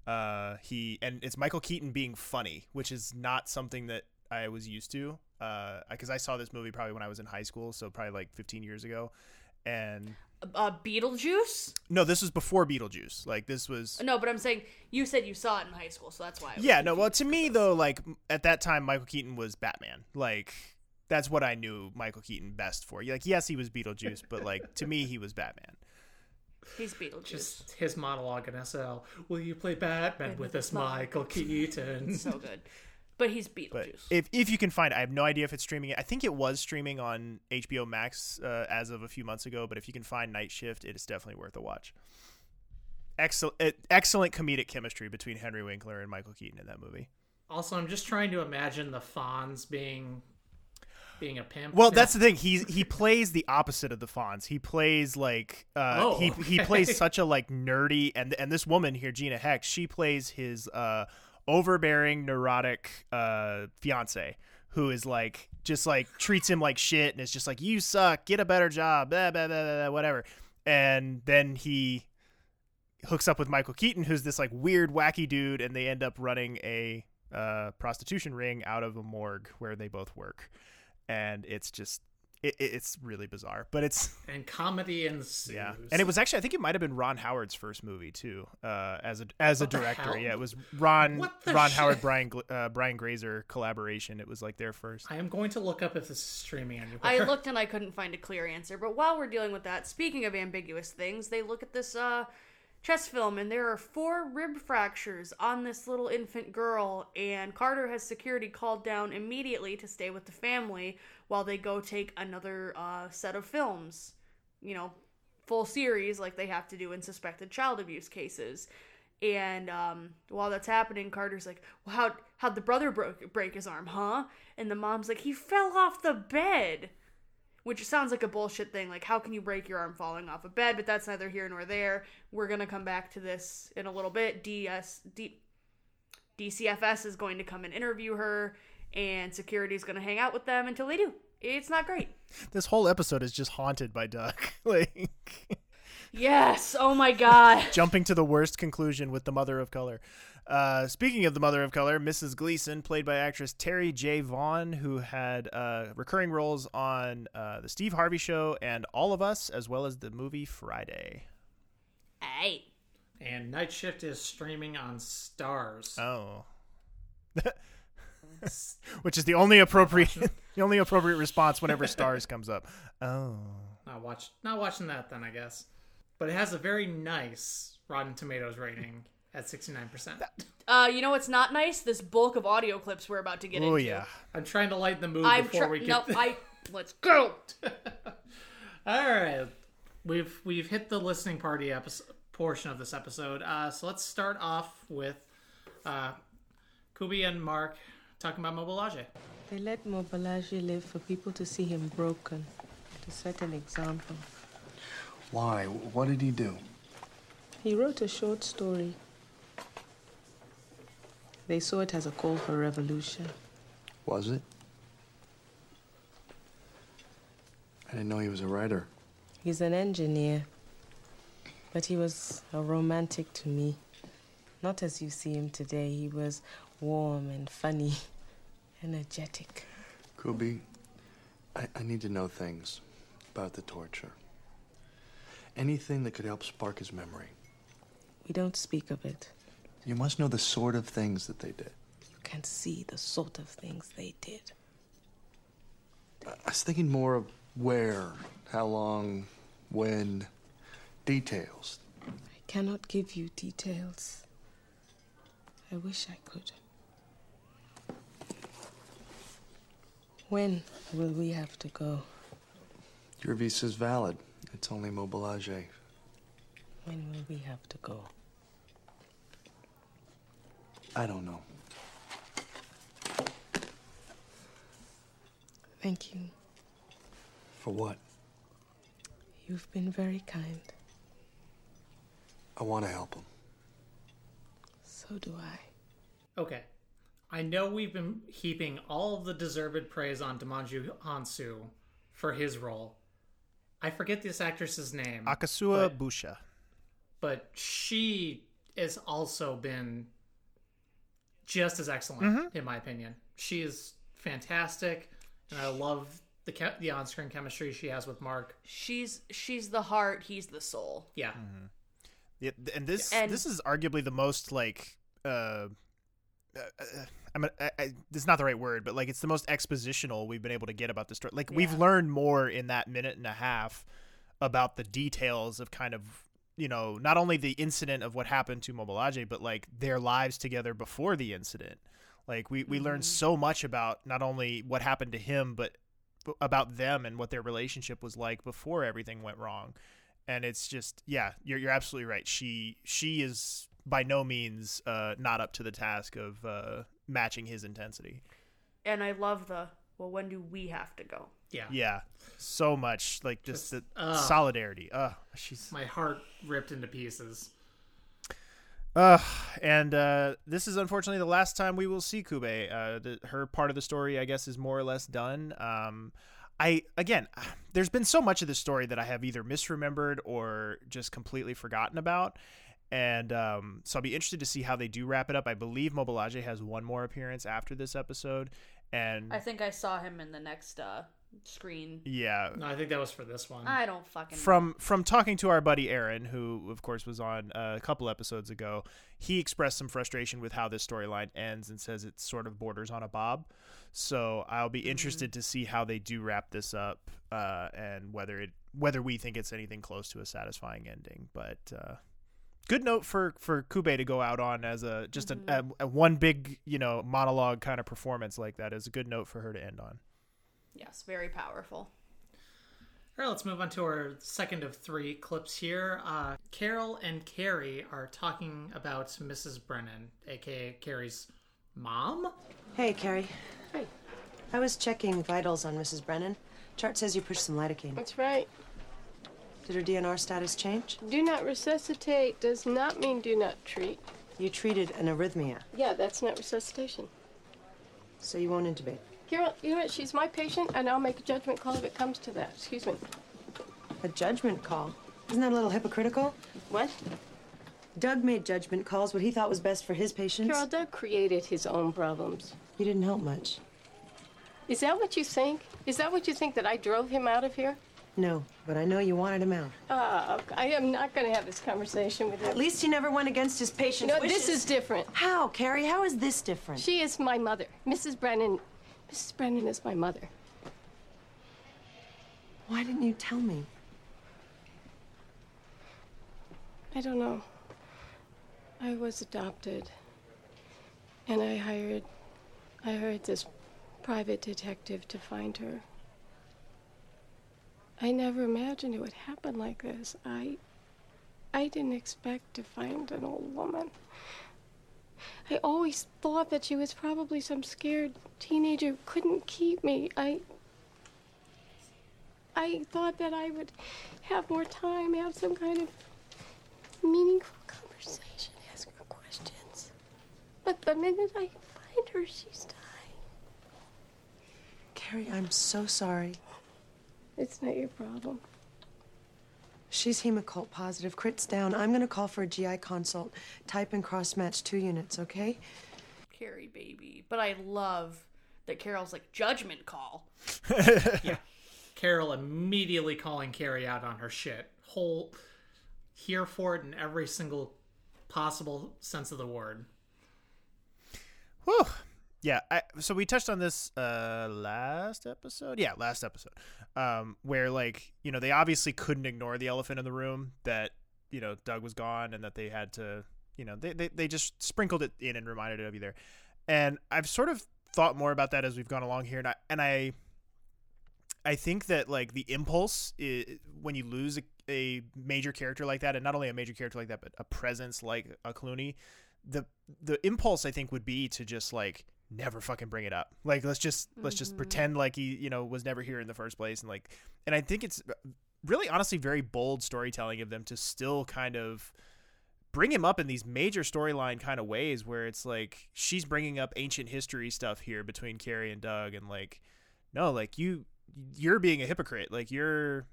Uh, he and it's Michael Keaton being funny, which is not something that I was used to. Because I saw this movie probably when I was in high school, so probably like 15 years ago. And uh, Beetlejuice. no, this was before Beetlejuice. Like this was No, but I'm saying you said you saw it in high school, so that's why. I was yeah. No, well, to me though, like at that time, Michael Keaton was Batman. Like that's what I knew Michael Keaton best for. Like yes, he was Beetlejuice, but like to me, he was Batman. he's Beetlejuice. Just his monologue in SNL. Will you play Batman with us, Michael Keaton? so good, but he's Beetlejuice. But if if you can find, it, I have no idea if it's streaming. I think it was streaming on HBO Max uh, as of a few months ago. But if you can find Night Shift, it is definitely worth a watch. Excellent, excellent comedic chemistry between Henry Winkler and Michael Keaton in that movie. Also, I'm just trying to imagine the Fonz being being a pimp. Well, that's the thing. He he plays the opposite of the Fonz. He plays like uh, Oh, he he plays such a like nerdy and and this woman here, Gina Hecht, she plays his uh, overbearing, neurotic uh, fiance who is like just like treats him like shit and is just like you suck, get a better job, blah, blah, blah, whatever. And then he hooks up with Michael Keaton, who's this like weird, wacky dude, and they end up running a uh, prostitution ring out of a morgue where they both work, and it's just it, it- it's really bizarre, but it's and comedy ensues. yeah, and it was actually I think it might have been Ron Howard's first movie too, uh, as a as What a director. Yeah, it was Ron Ron shit? Howard Brian uh, Brian Grazer collaboration. It was like their first. I am going to look up if this is streaming anywhere. I looked and I couldn't find a clear answer. But while we're dealing with that, speaking of ambiguous things, they look at this uh, chest film and there are four rib fractures on this little infant girl. And Carter has security called down immediately to stay with the family while they go take another uh, set of films. You know, full series like they have to do in suspected child abuse cases. And um, while that's happening, Carter's like, "Well, how how'd the brother broke, break his arm, huh?" And the mom's like, "He fell off the bed." Which sounds like a bullshit thing. Like, how can you break your arm falling off a bed? But that's neither here nor there. We're gonna come back to this in a little bit. DS D, DCFS is going to come and interview her, and security is gonna hang out with them until they do. It's not great. This whole episode is just haunted by Duck. like Yes. Oh my god. jumping to the worst conclusion with the mother of color. Uh, speaking of the mother of color, Mrs. Gleason, played by actress Terri J. Vaughn, who had uh, recurring roles on uh, the Steve Harvey Show and All of Us, as well as the movie Friday. Hey. And Night Shift is streaming on Starz. Oh. Which is the only appropriate the only appropriate response whenever Starz comes up. Oh. Not watch, not watching that then, I guess. But it has a very nice Rotten Tomatoes rating at sixty nine percent. Uh, you know what's not nice? This bulk of audio clips we're about to get Oh into. yeah. I'm trying to lighten the mood I'm before try- we get. no, I let's go. All right, we've we've hit the listening party episode portion of this episode. Uh, so let's start off with uh, Kubi and Mark talking about Mobalage. They let Mobalage live for people to see him broken, to set an example. Why? What did he do? He wrote a short story. They saw it as a call for revolution. Was it? I didn't know he was a writer. He's an engineer, but he was a romantic to me. Not as you see him today. He was warm and funny, energetic. Kubi, I, I need to know things about the torture. Anything that could help spark his memory. We don't speak of it. You must know the sort of things that they did. You can see the sort of things they did. I was thinking more of where, how long, when, details. I cannot give you details. I wish I could. When will we have to go? Your visa's valid. It's only Mobalage. When will we have to go? I don't know. Thank you. For what? You've been very kind. I want to help him. So do I. Okay. I know we've been heaping all of the deserved praise on Djimon Hounsou for his role. I forget this actress's name. Akosua but, Busia. But she has also been just as excellent, in my opinion. She is fantastic, and I love the ke- the on screen chemistry she has with Mark. She's she's the heart, he's the soul. Yeah. Yeah, and this And- this is arguably the most like uh, uh, uh, I'm a, I, I, this is not the right word, but like it's the most expositional we've been able to get about the story. Like we've learned more in that minute and a half about the details of kind of you know not only the incident of what happened to Mobalage, but like their lives together before the incident. Like we we learned so much about not only what happened to him, but about them and what their relationship was like before everything went wrong. And it's just yeah you're, you're absolutely right. She she is by no means uh, not up to the task of uh, matching his intensity. And I love the well, when do we have to go? Yeah. yeah so much like just, Just, the uh, solidarity uh she's My heart ripped into pieces. uh and uh this is unfortunately the last time we will see kube uh the, her part of the story i guess is more or less done um I again, there's been so much of this story that I have either misremembered or just completely forgotten about, and um, so I'll be interested to see how they do wrap it up. I believe Mobalage has one more appearance after this episode, and I think I saw him in the next uh screen. yeah, No, I think that was for this one. I don't fucking know. from from talking to our buddy Aaron, who of course was on uh, a couple episodes ago, he expressed some frustration with how this storyline ends and says it sort of borders on a bob. So I'll be interested to see how they do wrap this up uh, and whether it whether we think it's anything close to a satisfying ending. But uh, good note for for Kube to go out on as a just a, a, a one big you know monologue kind of performance like that is a good note for her to end on. Yes, very powerful. All right, let's move on to our second of three clips here. Uh, Carol and Kerry are talking about Mrs. Brennan, aka Kerry's mom. Hey, Kerry. Hey. I was checking vitals on Mrs. Brennan. Chart says you pushed some lidocaine. That's right. Did her DNR status change? Do not resuscitate does not mean do not treat. You treated an arrhythmia, Yeah, that's not resuscitation. so you won't intubate. Carol, you know what? She's my patient, and I'll make a judgment call if it comes to that. Excuse me. A judgment call? Isn't that a little hypocritical? What? Doug made judgment calls, what he thought was best for his patients. Carol, Doug created his own problems. You didn't help much. Is that what you think? Is that what you think that I drove him out of here? No, but I know you wanted him out. Uh, I am not going to have this conversation with him. At least he never went against his patient's no, wishes. this is different. How, Kerry? How is this different? She is my mother. Mrs. Brennan. Mrs. Brennan is my mother. Why didn't you tell me? I don't know. I was adopted. And I hired I hired this private detective to find her. I never imagined it would happen like this. I I didn't expect to find an old woman. I always thought that she was probably some scared teenager who couldn't keep me. I. I thought that I would have more time, have some kind of meaningful conversation, ask her questions. But the minute I find her, she's dying. Kerry, I'm so sorry. It's not your problem. She's Hemoccult positive. Crit's down. I'm going to call for a GI consult. Type and cross match two units, okay? Kerry, baby. But I love that Carol's like judgment call. yeah. Carol immediately calling Kerry out on her shit. Whole here for it in every single possible sense of the word. Whew. Yeah, I, so we touched on this uh last episode. Yeah, last episode. Um where like, you know, they obviously couldn't ignore the elephant in the room that, you know, Doug was gone and that they had to, you know, they they, they just sprinkled it in and reminded it of you there. And I've sort of thought more about that as we've gone along here and I and I I think that like the impulse is, when you lose a, a major character like that, and not only a major character like that, but a presence like a Clooney, the the impulse I think would be to just like never fucking bring it up. Like let's just let's just mm-hmm. pretend like he you know was never here in the first place, and like and I think it's uh, really honestly very bold storytelling of them to still kind of bring him up in these major storyline kind of ways where it's like she's bringing up ancient history stuff here between Kerry and Doug and like no like you you're being a hypocrite. Like you're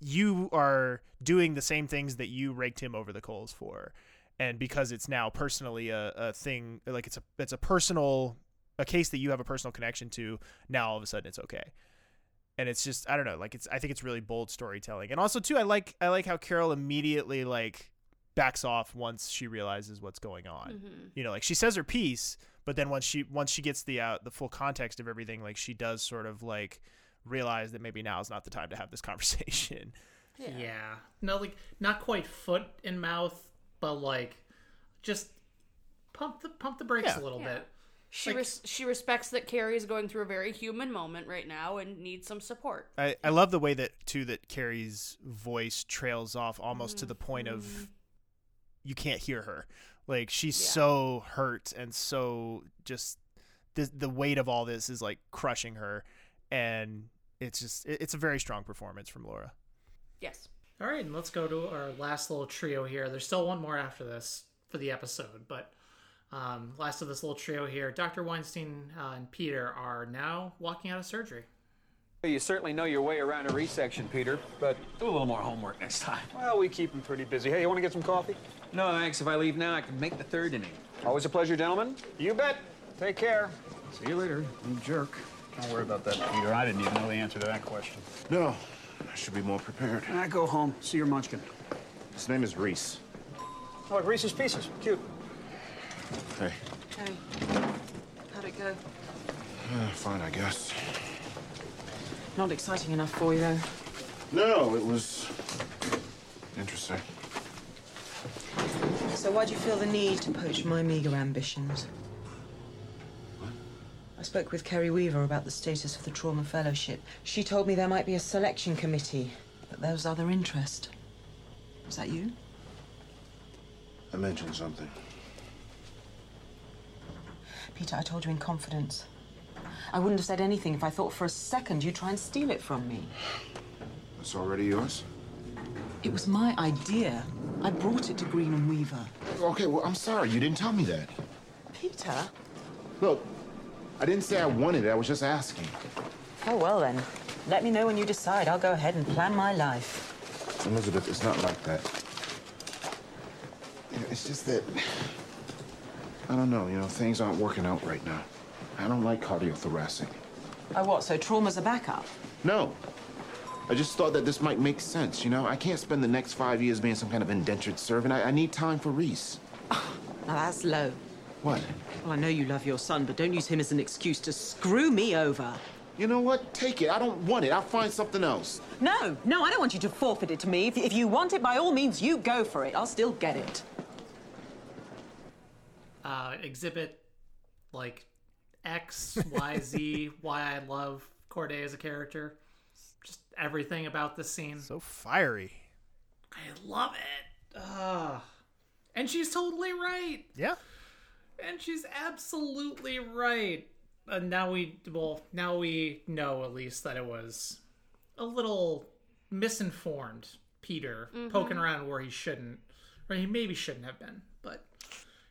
you are doing the same things that you raked him over the coals for and because it's now personally a, a thing like it's a it's a personal a case that you have a personal connection to now all of a sudden it's okay. And it's just i don't know like it's i think it's really bold storytelling. And also too i like i like how carol immediately like backs off once she realizes what's going on. Mhm. you know like she says her piece but then once she once she gets the uh, the full context of everything like she does sort of like realize that maybe now is not the time to have this conversation. Yeah. No, like not quite foot in mouth, but like just pump the pump the brakes Yeah. a little Yeah. bit. She Like- res- she respects that Kerry is going through a very human moment right now and needs some support. I, I love the way that too that Kerry's voice trails off almost to the mm-hmm. point of you can't hear her. Like she's Yeah. so hurt and so just the the weight of all this is like crushing her, and it's just it- it's a very strong performance from Laura. Yes. All right, and let's go to our last little trio here. There's still one more after this for the episode, but um, last of this little trio here, Dr. Weinstein uh, and Peter are now walking out of surgery. You certainly know your way around a resection, Peter, but Do a little more homework next time. well, we keep him pretty busy. Hey, you want to get some coffee? No, thanks. If I leave now, I can make the third inning. Always a pleasure, gentlemen. You bet. Take care. See you later, you jerk. Don't worry about that, Peter. I didn't even know the answer to that question. No, I should be more prepared. I go home, see your munchkin. His name is Reese. Oh, like Reese's Pieces. Cute. Hey, Hey, how'd it go? uh, fine, I guess. Not exciting enough for you, though. No, it was interesting. So why'd you feel the need to poach my meager ambitions? I spoke with Kerry Weaver about the status of the Trauma Fellowship. She told me there might be a selection committee, but there was other interest. Was that you? I mentioned something. Peter, I told you in confidence. I wouldn't have said anything if I thought for a second you'd try and steal it from me. It's already yours? It was my idea. I brought it to Greene and Weaver. Okay, well, I'm sorry. You didn't tell me that. Peter? Look, I didn't say I wanted it. I was just asking. Oh, well then. Let me know when you decide. I'll go ahead and plan my life. Elizabeth, it's not like that. You know, it's just that. I don't know, you know, things aren't working out right now. I don't like cardiothoracic. Oh, what? So trauma's a backup? No. I just thought that this might make sense, you know? I can't spend the next five years being some kind of indentured servant. I, I need time for Reese. Now that's low. What? Well, I know you love your son, but don't use him as an excuse to screw me over. You know what? Take it. I don't want it. I'll find something else. No, no, I don't want you to forfeit it to me. If, if you want it, by all means, you go for it. I'll still get it. Uh, exhibit like X, Y, Z, why I love Corday as a character. Just everything about this scene. So fiery. I love it. Ugh. And she's totally right. Yeah. And she's absolutely right. And now we well, now we know at least that it was a little misinformed Peter Mhm. poking around where he shouldn't. Or he maybe shouldn't have been, but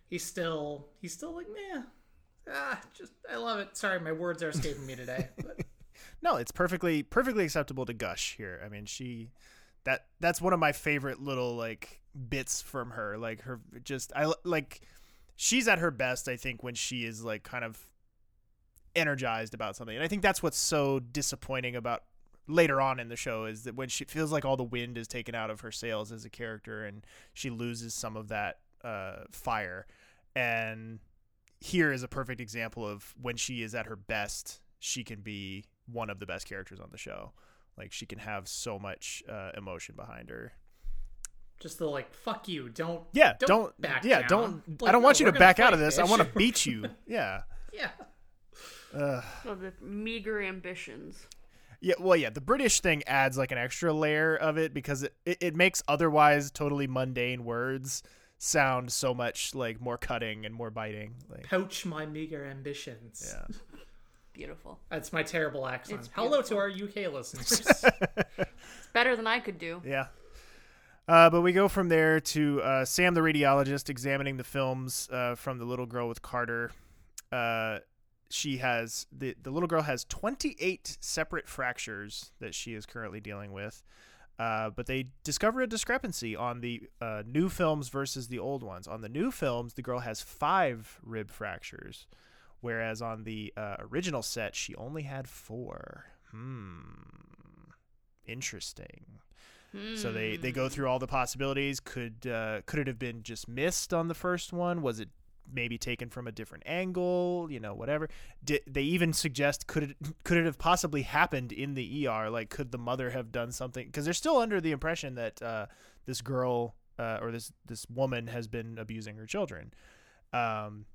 he's still he's still like, meh. Ah, just I love it. Sorry, my words are escaping me today. But No, it's perfectly perfectly acceptable to gush here. I mean, she that that's one of my favorite little like bits from her. Like her just I like she's at her best I think when she is like kind of energized about something. And I think that's what's so disappointing about later on in the show is that when she feels like all the wind is taken out of her sails as a character and she loses some of that uh, fire. And here is a perfect example of when she is at her best, she can be one of the best characters on the show. Like she can have so much uh, emotion behind her. Just the like, fuck you, don't Yeah, don't, don't, back yeah, down. don't. Like, I don't no, want you to gonna back out of fight, this. I want to beat you. Yeah. yeah. Ugh. Well, the meager ambitions. Yeah, well, yeah, the British thing adds like an extra layer of it because it, it, it makes otherwise totally mundane words sound so much like more cutting and more biting. Like, Pouch my meager ambitions. Yeah. Beautiful. That's my terrible accent. Hello to our UK listeners. It's better than I could do. yeah. Uh, but we go from there to uh, Sam the radiologist examining the films uh, from the little girl with Carter. Uh, she has the the little girl has 28 separate fractures that she is currently dealing with. Uh, but they discover a discrepancy on the uh, new films versus the old ones. On the new films, the girl has five rib fractures, whereas on the original set, she only had four. Hmm. Interesting. So they, they go through all the possibilities. Could uh, could it have been just missed on the first one? Was it maybe taken from a different angle? You know, whatever. Did, they even suggest could it could it have possibly happened in the ER? Like, could the mother have done something? Because they're still under the impression that uh, this girl uh, or this this woman has been abusing her children. Um,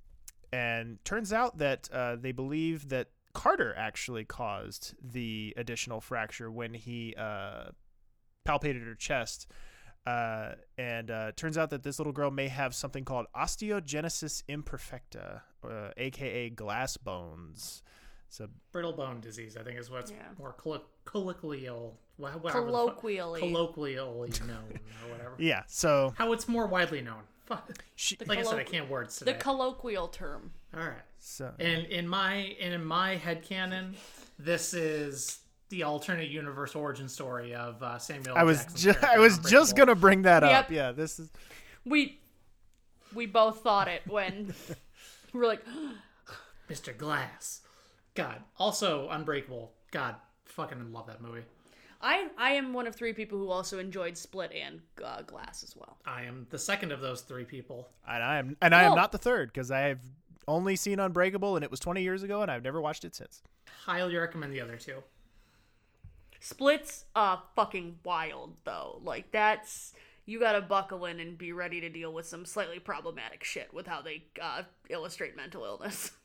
and turns out that uh, they believe that Carter actually caused the additional fracture when he uh, palpated her chest. Uh, and uh, turns out that this little girl may have something called osteogenesis imperfecta, uh, aka glass bones. So Brittle bone disease, I think, is what's Yeah. more collo- colloquial. wha- whatever fu- Colloquially. colloquially known or whatever. yeah, so How it's more widely known. She, like I said, I can't words The today. The colloquial term. All right. So And in my and in my headcanon, this is the alternate universe origin story of uh, Samuel. I was Jackson's ju- I in was just gonna bring that Yep. up. Yeah, this is We we both thought it when we were like, Mr. Glass. God. Also, Unbreakable. God, fucking love that movie. I I am one of three people who also enjoyed Split and uh, Glass as well. I am the second of those three people. and I am and I am not the third because I have only seen Unbreakable and it was 20 years ago and I've never watched it since. Highly recommend the other two. Split's uh fucking wild though. Like that's you gotta buckle in and be ready to deal with some slightly problematic shit with how they uh, illustrate mental illness.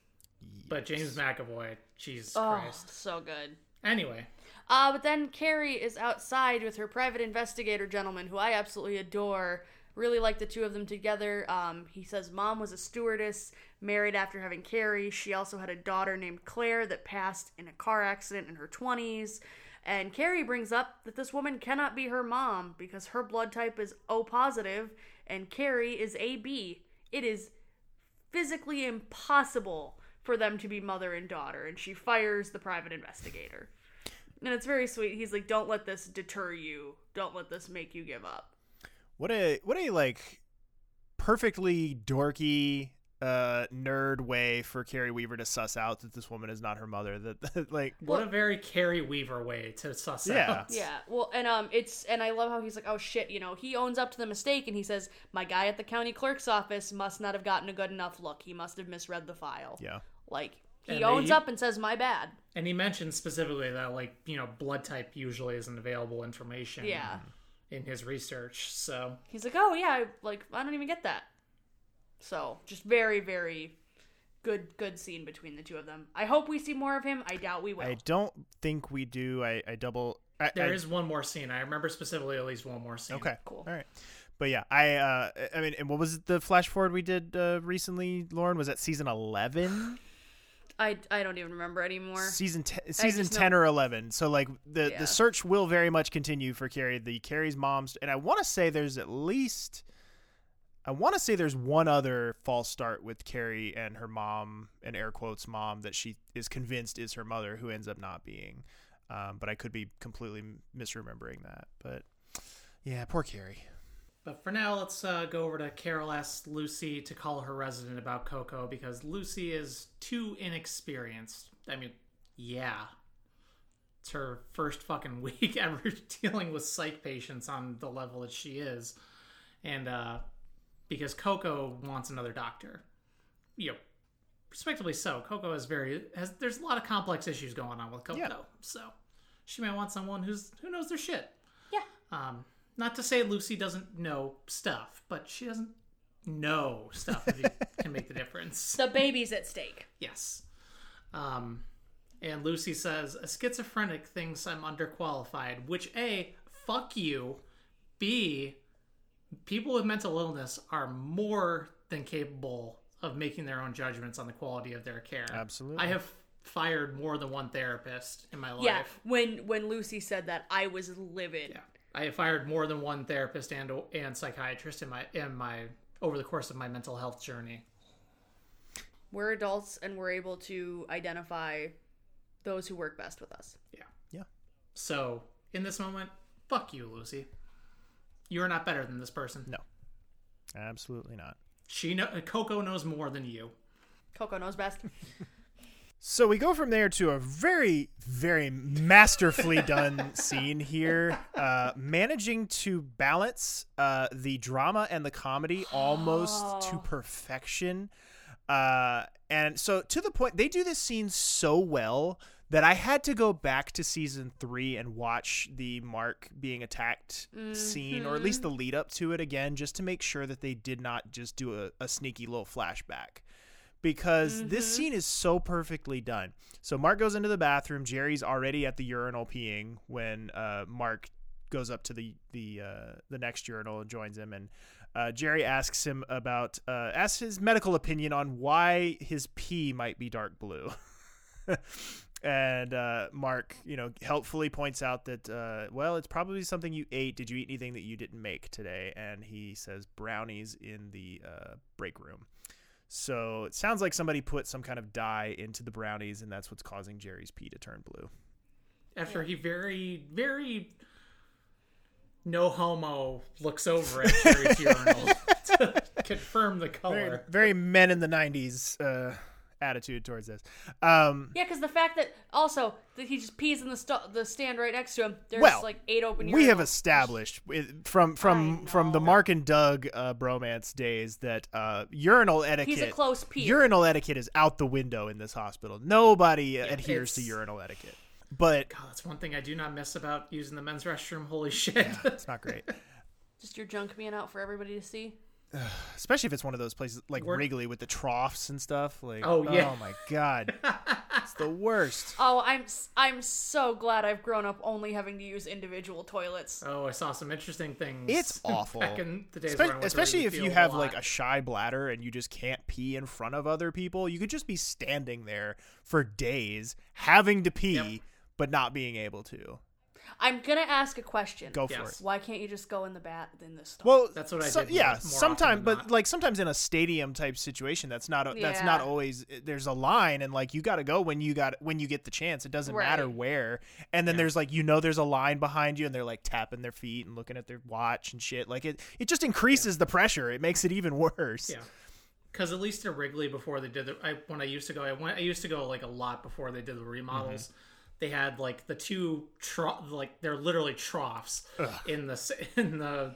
But James McAvoy, Jesus Oh, Christ. so good. Anyway, Uh, but then Kerry is outside with her private investigator gentleman, who I absolutely adore. Really like the two of them together. Um, he says mom was a stewardess, married after having Kerry. She also had a daughter named Claire that passed in a car accident in her 20s. And Kerry brings up that this woman cannot be her mom because her blood type is O positive and Kerry is AB. It is physically impossible for them to be mother and daughter, and she fires the private investigator. And it's very sweet. He's like, "Don't let this deter you. Don't let this make you give up." What a what a like perfectly dorky uh nerd way for Kerry Weaver to suss out that this woman is not her mother. That like what a very Kerry Weaver way to suss Yeah. out. Yeah. Well, and um, it's and I love how he's like, "Oh shit," you know. He owns up to the mistake, and he says, "My guy at the county clerk's office must not have gotten a good enough look. He must have misread the file." Yeah. Like he And they- owns up and says, "My bad." And he mentions specifically that, like, you know, blood type usually isn't available information Yeah. in his research. So, He's like, "Oh yeah, I, like I don't even get that." So just very, very good, good scene between the two of them. I hope we see more of him. I doubt we will. I don't think we do. I, I double. I, there I- is one more scene. I remember specifically at least one more scene. Okay. Cool. All right. but yeah, I uh, I mean, and what was the flash forward we did uh, recently, Lauren? Was that season eleven? I, I don't even remember anymore. season te- season just know- 10 or 11 so like the Yeah. the search will very much continue for Kerry the Kerry's mom's and i want to say there's at least i want to say there's one other false start with kerry and her mom and air quotes mom that she is convinced is her mother who ends up not being um, but i could be completely misremembering that but yeah poor kerry But for now, let's uh, go over to Carol asks Lucy to call her resident about Coco because Lucy is too inexperienced. I mean, yeah. It's her first fucking week ever dealing with psych patients on the level that she is. And uh, because Coco wants another doctor. You know, respectively so. Coco has very has there's a lot of complex issues going on with Coco. So she might want someone who's who knows their shit. Yeah. Um, not to say Lucy doesn't know stuff, but she doesn't know stuff that can make the difference. The baby's at stake. Yes. Um, and Lucy says a schizophrenic thinks I'm underqualified, which a fuck you, b people with mental illness are more than capable of making their own judgments on the quality of their care. Absolutely. I have fired more than one therapist in my life. Yeah. When when Lucy said that, I was livid. I have fired more than one therapist and and psychiatrist in my in my over the course of my mental health journey. We're adults and we're able to identify those who work best with us. Yeah. Yeah. So in this moment, fuck you, Lucy. You're not better than this person. No. Absolutely not. She know Coco knows more than you. Coco knows best. So we go from there to a very, very masterfully done scene here, uh, managing to balance uh, the drama and the comedy almost to perfection. Uh, and so to the point, they do this scene so well that I had to go back to season three and watch the Mark being attacked scene, or at least the lead up to it again, just to make sure that they did not just do a, a sneaky little flashback because this scene is so perfectly done. So Mark goes into the bathroom. Jerry's already at the urinal peeing when uh, Mark goes up to the the uh, the next urinal and joins him. And uh, Jerry asks him about uh, asks his medical opinion on why his pee might be dark blue. and uh, Mark, you know, helpfully points out that uh, well, it's probably something you ate. Did you eat anything that you didn't make today? And he says brownies in the uh, break room. So it sounds like somebody put some kind of dye into the brownies, and that's what's causing Jerry's pee to turn blue. After he very, very no homo looks over at Jerry's urinal to confirm the Very, color. very men in the '90s uh, attitude towards this. Um, Yeah, because the fact that also that he just pees in the st- the stand right next to him. There's well, like eight open. Urinals. We have established from from from the Mark and Doug uh, bromance days that uh, urinal etiquette. He's a close peer. Urinal etiquette is out the window in this hospital. Nobody adheres to urinal etiquette. But God, that's one thing I do not miss about using the men's restroom. Holy shit. it's not great. just your junk being out for everybody to see. especially if it's one of those places like We're- Wrigley with the troughs and stuff. Like, Oh, yeah. oh my god, it's the worst. Oh, I'm s- I'm so glad I've grown up only having to use individual toilets. Oh, I saw some interesting things. It's awful, Back in the days Espe- when I went to especially if you have a like a shy bladder and you just can't pee in front of other people. You could just be standing there for days having to pee, but not being able to. I'm gonna ask a question. Go for it. Why can't you just go in the bat in this stall? Well, That's what I so- did Yeah, more- more sometimes, but than like sometimes in a stadium type situation, that's not that's not always. There's a line, and like you got to go when you got when you get the chance. It doesn't matter where. And then there's like you know there's a line behind you, and they're like tapping their feet and looking at their watch and shit. Like it it just increases the pressure. It makes it even worse. Yeah. Because at least at Wrigley, before they did the, I, when I used to go, I went, I used to go like a lot before they did the remodels. Mm-hmm. They had like the two tro- like they're literally troughs in the in the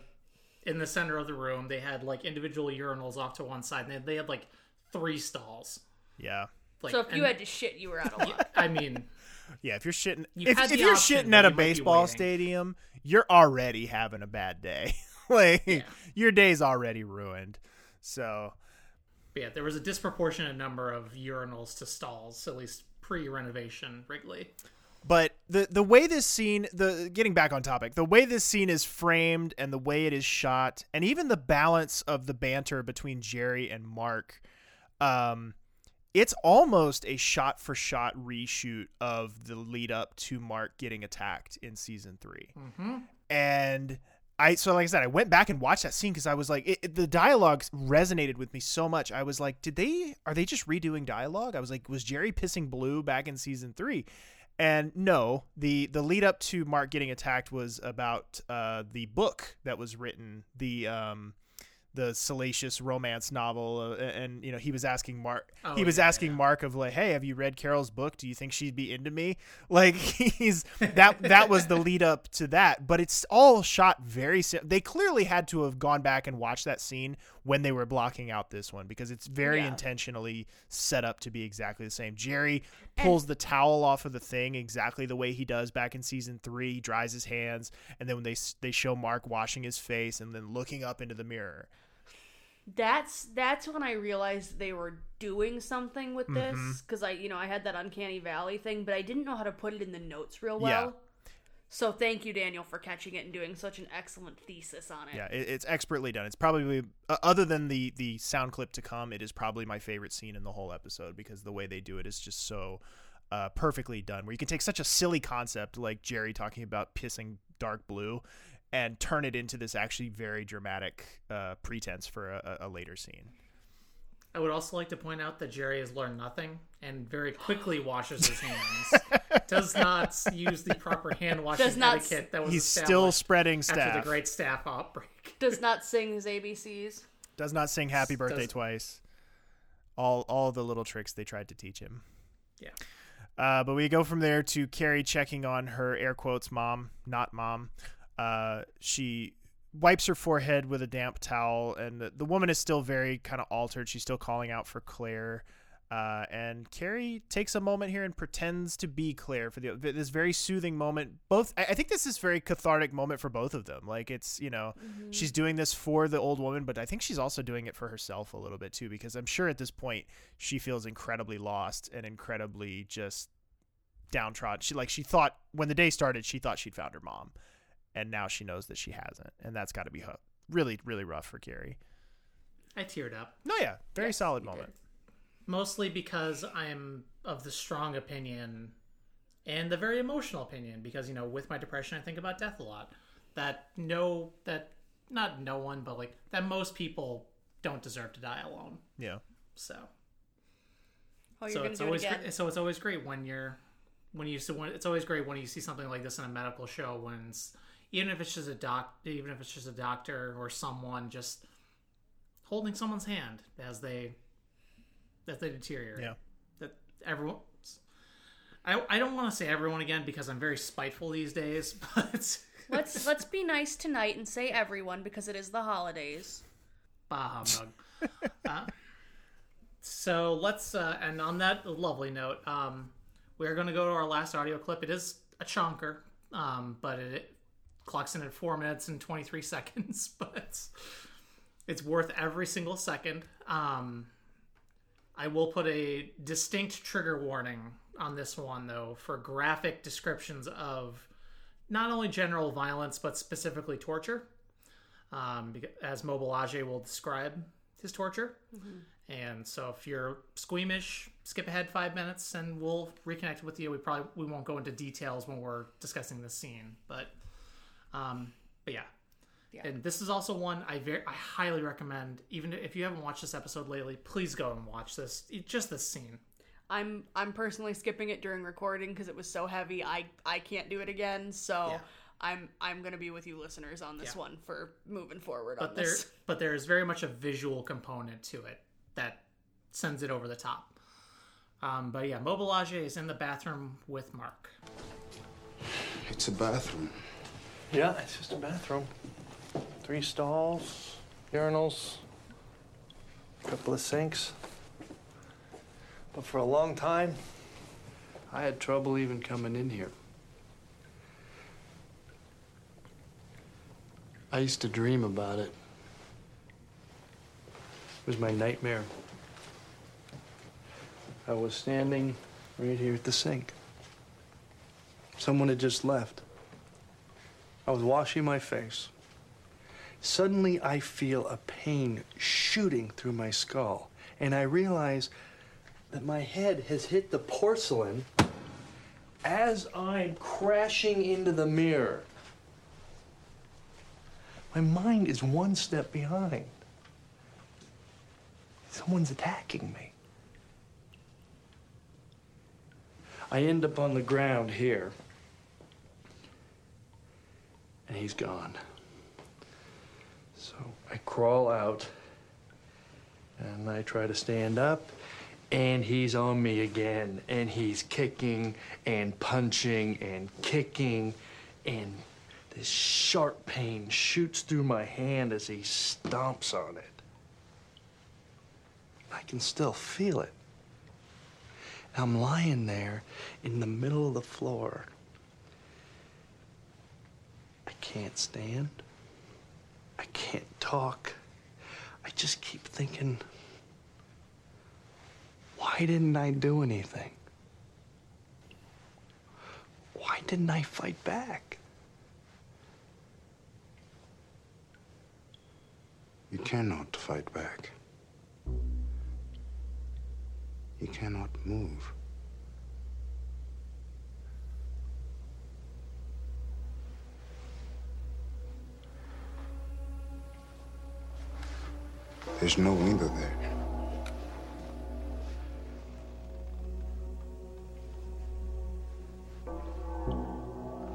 in the center of the room. They had like individual urinals off to one side, and they, they had like three stalls. Yeah. Like, so if you and- had to shit, you were out of luck. I mean, Yeah, if you're shitting, you if, if you're option, shitting at a you might be baseball stadium, you're already having a bad day. like your day's already ruined. So But yeah, there was a disproportionate number of urinals to stalls, at least pre-renovation Wrigley. But the the way this scene, the getting back on topic, the way this scene is framed and the way it is shot, and even the balance of the banter between Jerry and Mark, um, it's almost a shot for shot reshoot of the lead up to Mark getting attacked in season 3 Mm-hmm. and I so like I said, I went back and watched that scene because I was like, it, it- the dialogue resonated with me so much. I was like, did they are they just redoing dialogue? I was like, was Jerry pissing blue back in season three? And no, the the lead up to Mark getting attacked was about uh, the book that was written, the um, the salacious romance novel, uh, and you know he was asking Mark, Oh, he was yeah, asking Mark of like, hey, have you read Carol's book? Do you think she'd be into me? Like he's that that was the lead up to that, but it's all shot very. Sim- they clearly had to have gone back and watched that scene when they were blocking out this one because it's very Yeah. intentionally set up to be exactly the same. Jerry pulls the towel off of the thing exactly the way he does back in season three. He dries his hands, and then when they they show Mark washing his face and then looking up into the mirror. That's that's when I realized they were doing something with this mm-hmm. because I you know I had that uncanny valley thing, but I didn't know how to put it in the notes real well. So thank you, Daniel, for catching it and doing such an excellent thesis on it. Yeah, it, it's expertly done. It's probably uh, other than the the sound clip to come, it is probably my favorite scene in the whole episode because the way they do it is just so uh, perfectly done. Where you can take such a silly concept like Jerry talking about pissing dark blue and turn it into this actually very dramatic uh, pretense for a a later scene. I would also like to point out that Jerry has learned nothing and very quickly washes his hands. Does not use the proper hand washing Does not s- etiquette that was He's still established spreading after staff. the great staff outbreak. Does not sing his ABCs. Does not sing happy birthday Does- twice. All all the little tricks they tried to teach him. Yeah. Uh, but we go from there to Kerry checking on her air quotes mom, not mom. Uh, she wipes her forehead with a damp towel, and the, the woman is still very kind of altered. She's still calling out for Claire. Uh, and Kerry takes a moment here and pretends to be Claire for the this very soothing moment. Both, I I think this is very cathartic moment for both of them. Like it's you know she's doing this for the old woman, but I think she's also doing it for herself a little bit too because I'm sure at this point she feels incredibly lost and incredibly just downtrodden. She like she thought when the day started she thought she'd found her mom, and now she knows that she hasn't, and that's got to be hu- really really rough for Kerry. I teared up. No, yeah, very solid moment. Mostly because I'm of the strong opinion and the very emotional opinion because, you know, with my depression, I think about death a lot. That no, that not no one, but like that most people don't deserve to die alone. Yeah. So. Oh, you're so it's do it always again. Great, so it's always great when you're when you see when it's always great when you see something like this in a medical show when it's, even if it's just a doc even if it's just a doctor or someone just holding someone's hand as they as they deteriorate. Yeah. That everyone I, I don't want to say everyone again because I'm very spiteful these days, but let's let's be nice tonight and say everyone because it is the holidays. Bah humbug. uh, so let's uh, and on that lovely note, um, we're going to go to our last audio clip. It is a chonker, um, but it, it clocks in at four minutes and twenty three seconds. But it's, worth every single second. Um, I will put a distinct trigger warning on this one though for graphic descriptions of not only general violence but specifically torture um, as Mobalage will describe his torture. And so if you're squeamish, skip ahead five minutes and we'll reconnect with you. We probably we won't go into details when we're discussing this scene, but um, but yeah. Yeah. And this is also one I very I highly recommend. Even if you haven't watched this episode lately, please go and watch this. Just this scene. I'm I'm personally skipping it during recording because it was so heavy. I I can't do it again. So Yeah. I'm I'm gonna be with you listeners on this Yeah. one for moving forward But on there this. but there is very much a visual component to it that sends it over the top. Um, but yeah, Mobalage is in the bathroom with Mark. It's a bathroom. Yeah, it's just a bathroom. Three stalls, urinals, a couple of sinks. But for a long time, I had trouble even coming in here. I used to dream about it. It was my nightmare. I was standing right here at the sink. Someone had just left. I was washing my face. Suddenly, I feel a pain shooting through my skull, and I realize that my head has hit the porcelain as I'm crashing into the mirror. My mind is one step behind. Someone's attacking me. I end up on the ground here, and he's gone. So I crawl out, and I try to stand up, and he's on me again, and he's kicking and punching and kicking, and this sharp pain shoots through my hand as he stomps on it. I can still feel it. I'm lying there in the middle of the floor. Can't stand. I can't talk. I just keep thinking, why didn't I do anything? Why didn't I fight back? You cannot fight back. You cannot move. There's no window there.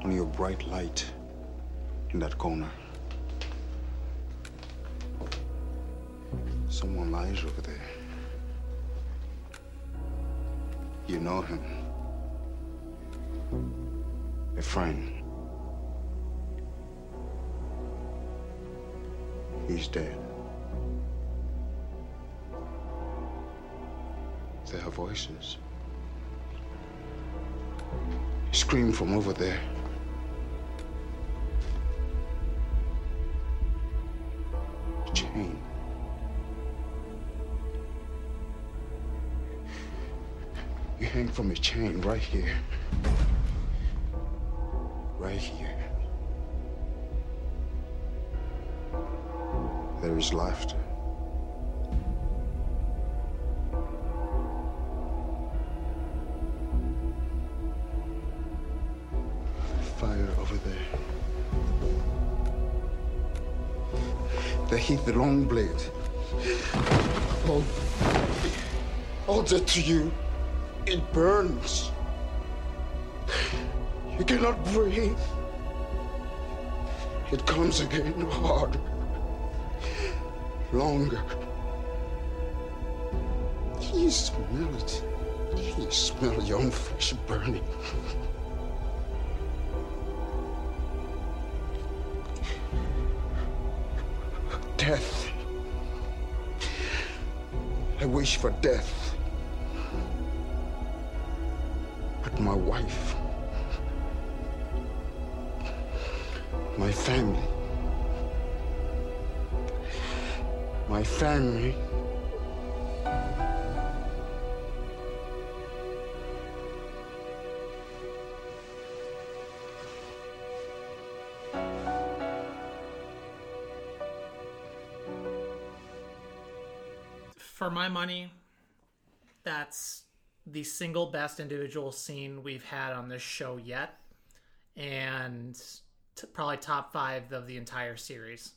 Only a bright light in that corner. Someone lies over there. You know him. A friend. He's dead. There are voices. Scream from over there. Chain. You hang from a chain right here. Right here. There is laughter. They hit the long blade. Hold, hold it to you. It burns. You cannot breathe. It comes again harder, longer. You smell it. You smell your own flesh burning. wish for death. But my wife, my family, my family. Money, that's the single best individual scene we've had on this show yet, and t- probably top five of the entire series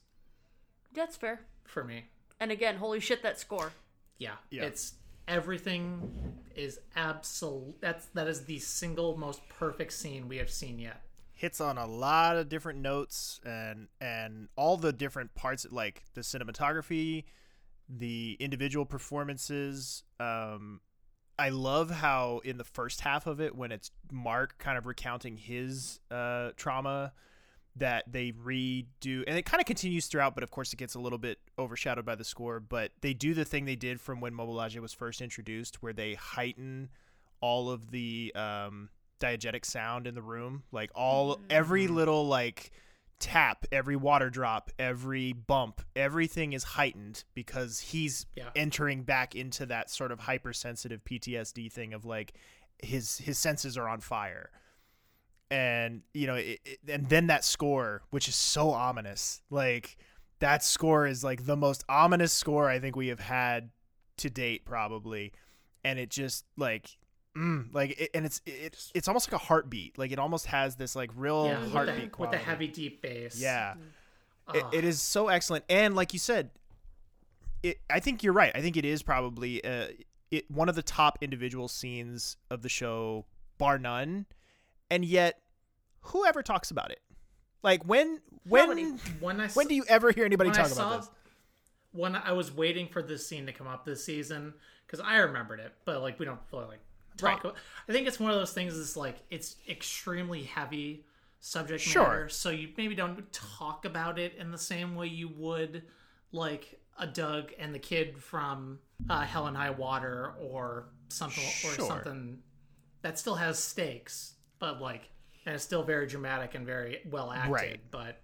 That's fair. for me. And again, holy shit, that score. Yeah, Yeah. it's everything is absolute. That's that is the single most perfect scene we have seen yet. hits on a lot of different notes and and all the different parts like the cinematography the individual performances um i love how in the first half of it when it's mark kind of recounting his uh trauma that they redo and it kind of continues throughout but of course it gets a little bit overshadowed by the score but they do the thing they did from when Mobalage was first introduced where they heighten all of the um diegetic sound in the room. Like all every little like tap every water drop every bump everything is heightened because he's Yeah. entering back into that sort of hypersensitive PTSD thing of like his his senses are on fire and you know, it, it, and then that score, which is so ominous. Like that score is like the most ominous score I think we have had to date, probably, and it just like. Mm, like it, and it's it, it's almost like a heartbeat. Like it almost has this like real Yeah, with the- heartbeat with the heavy, deep bass. Yeah, Mm. It- it is so excellent. And like you said, it. I think you're right. I think it is probably uh, it one of the top individual scenes of the show, bar none. And yet, whoever talks about it, like when when when I when do you ever hear anybody talk I saw, about this? When I was waiting for this scene to come up this season, because I remembered it, but like we don't really like talk. Right. About, I think it's one of those things. Is like it's extremely heavy subject Sure. matter, so you maybe don't talk about it in the same way you would like a Doug and the kid from uh, Hell and High Water or something or something that still has stakes, but like and it's still very dramatic and very well acted. Right. But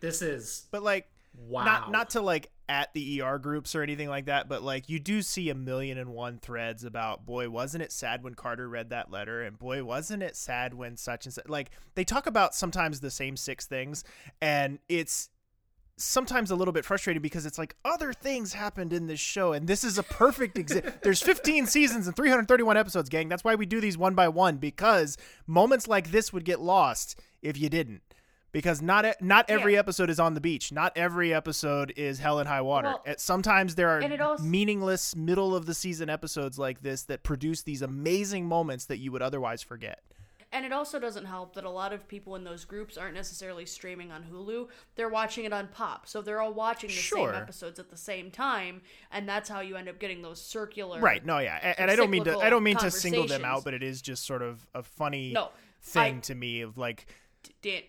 this is But like, wow. not not to like at the ER groups or anything like that, but like you do see a million and one threads about boy, wasn't it sad when Carter read that letter, and boy, wasn't it sad when such and such. Like they talk about sometimes the same six things, and it's sometimes a little bit frustrating because it's like other things happened in this show and this is a perfect example there's 15 seasons and 331 episodes gang that's why we do these one by one because moments like this would get lost if you didn't because not not every Yeah. episode is on the beach not every episode is hell and high water Well, Uh, sometimes there are also- meaningless middle of the season episodes like this that produce these amazing moments that you would otherwise forget And it also doesn't help that a lot of people in those groups aren't necessarily streaming on Hulu. They're watching it on Pop. So they're all watching the Sure. same episodes at the same time, and that's how you end up getting those circular right no yeah and, and i don't mean to i don't mean to single them out but it is just sort of a funny No, thing I- to me of like Dan,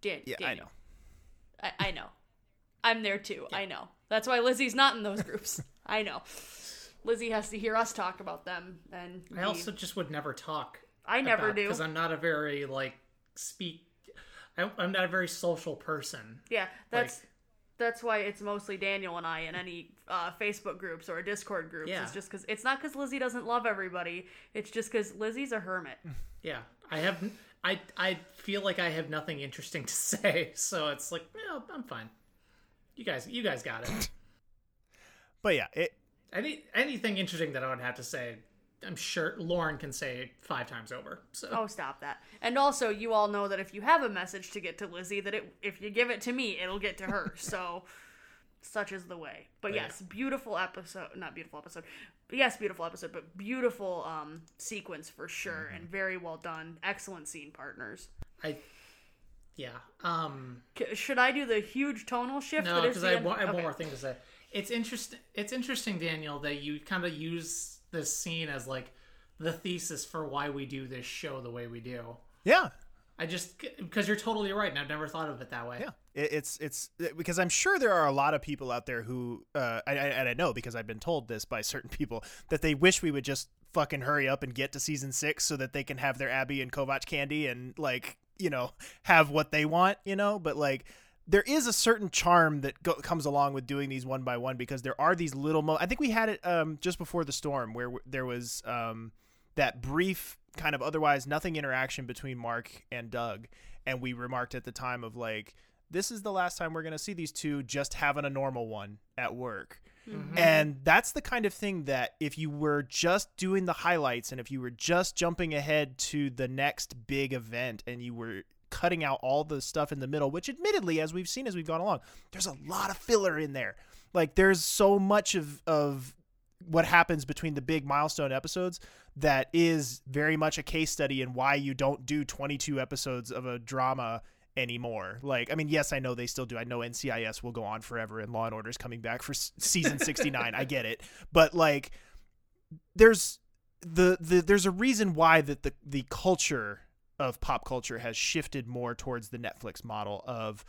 Dan, yeah i know I, I know. I'm there too. I know. That's why Lizzie's not in those groups. I know. Lizzie has to hear us talk about them, and I also just would never talk. I never do. because I'm not a very like speak. I, I'm not a very social person. Yeah, that's that's why it's mostly Daniel and I in any uh, Facebook groups or Discord groups. Yeah. It's just because it's not because Lizzie doesn't love everybody. It's just because Lizzie's a hermit. Yeah, I have. I I feel like I have nothing interesting to say, so it's like, yeah, I'm fine. You guys, you guys got it. but yeah it Any anything interesting that I would have to say, I'm sure Lauren can say five times over. So Oh, stop that! And also, you all know that if you have a message to get to Lizzie, that it if you give it to me, it'll get to her. so, such is the way. But But yeah. yes, beautiful episode. Not beautiful episode. But yes, beautiful episode. But beautiful um sequence for sure, and very well done. Excellent scene partners. I, yeah. Um, Should I do the huge tonal shift? no, that is because the I, end- wa- I have okay. one more thing to say. It's interesting. It's interesting, Daniel, that you kind of use this scene as like the thesis for why we do this show the way we do. yeah I just because you're totally right, and I've never thought of it that way. Yeah, it, it's it's because I'm sure there are a lot of people out there who, uh, I, and I know because I've been told this by certain people that they wish we would just fucking hurry up and get to season six so that they can have their Abby and Kovac candy and like you know have what they want, you know. But like there is a certain charm that go- comes along with doing these one by one because there are these little. Mo- I think we had it um, just before the storm where w- there was um, that brief kind of otherwise nothing interaction between Mark and Doug, and we remarked at the time of like this is the last time we're going to see these two just having a normal one at work. Mm-hmm. And that's the kind of thing that if you were just doing the highlights and if you were just jumping ahead to the next big event and you were cutting out all the stuff in the middle, which admittedly, as we've seen as we've gone along, there's a lot of filler in there. Like there's so much of of what happens between the big milestone episodes that is very much a case study in why you don't do 22 episodes of a drama anymore. Like, I mean, yes, I know they still do. I know NCIS will go on forever and Law and Order is coming back for season 69. I get it. But like there's the, the there's a reason why that the the culture of pop culture has shifted more towards the Netflix model of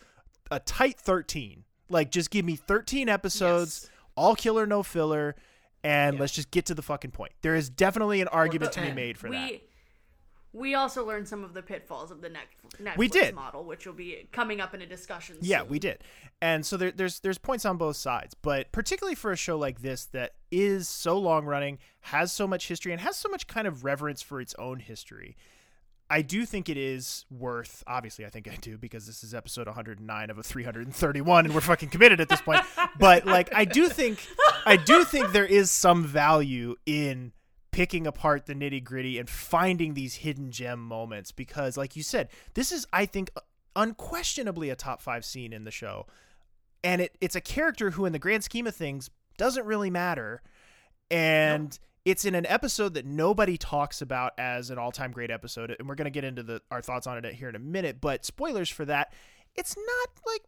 a tight 13. Like just give me 13 episodes, all killer no filler and let's just get to the fucking point. There is definitely an argument to be made for we that. we also learned some of the pitfalls of the Net- Netflix We did. model, which will be coming up in a discussion. Yeah, soon. we did. And so there, there's there's points on both sides, but particularly for a show like this that is so long running, has so much history, and has so much kind of reverence for its own history. I do think it is worth. Obviously, I think I do because this is episode 109 of a 331, and we're fucking committed at this point. But like, I do think, I do think there is some value in picking apart the nitty gritty and finding these hidden gem moments because, like you said, this is, I think, unquestionably a top five scene in the show, and it it's a character who, in the grand scheme of things, doesn't really matter, and it's in an episode that nobody talks about as an all-time great episode and we're going to get into the our thoughts on it here in a minute but spoilers for that it's not like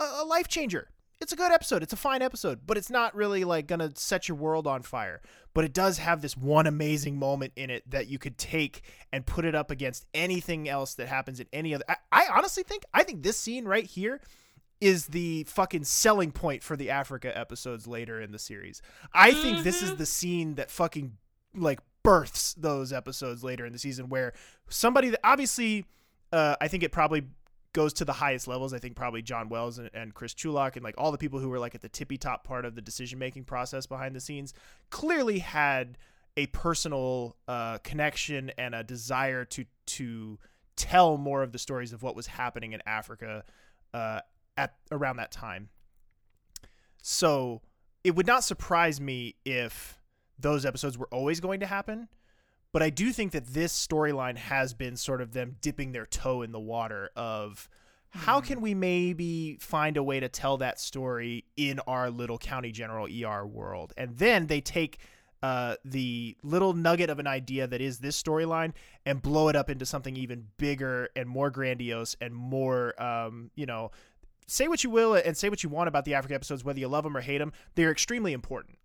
a, a life changer. It's a good episode. It's a fine episode but it's not really like going to set your world on fire. But it does have this one amazing moment in it that you could take and put it up against anything else that happens in any other I, I honestly think i think this scene right here is the fucking selling point for the Africa episodes later in the series. I think this is the scene that fucking like births those episodes later in the season where somebody that obviously uh, I think it probably goes to the highest levels. I think probably John Wells and, and Chris Chulack and like all the people who were like at the tippy top part of the decision making process behind the scenes clearly had a personal uh, connection and a desire to to tell more of the stories of what was happening in Africa uh, at around that time. So it would not surprise me if those episodes were always going to happen. But I do think that this storyline has been sort of them dipping their toe in the water of how can we maybe find a way to tell that story in our little county general ER world? And then they take uh, the little nugget of an idea that is this storyline and blow it up into something even bigger and more grandiose and more, um, you know, say what you will and say what you want about the Africa episodes, whether you love them or hate them, they're extremely important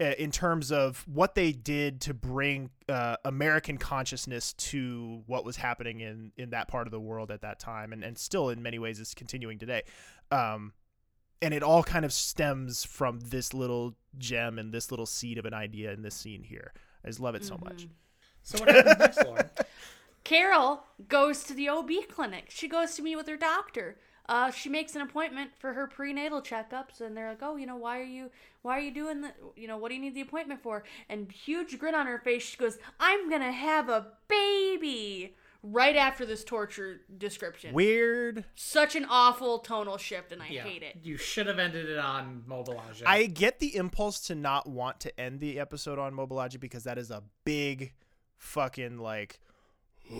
uh, in terms of what they did to bring uh, American consciousness to what was happening in, in that part of the world at that time, and, and still in many ways is continuing today. Um, and it all kind of stems from this little gem and this little seed of an idea in this scene here. I just love it so much. So what happens next, Lauren? Carol goes to the OB clinic. She goes to meet with her doctor. Uh, she makes an appointment for her prenatal checkups, and they're like, "Oh, you know, why are you, why are you doing the, you know, what do you need the appointment for?" And huge grin on her face, she goes, "I'm gonna have a baby." Right after this torture description, Weird. such an awful tonal shift, and I Yeah. hate it. You should have ended it on Mobalage. I get the impulse to not want to end the episode on Mobalage because that is a big fucking like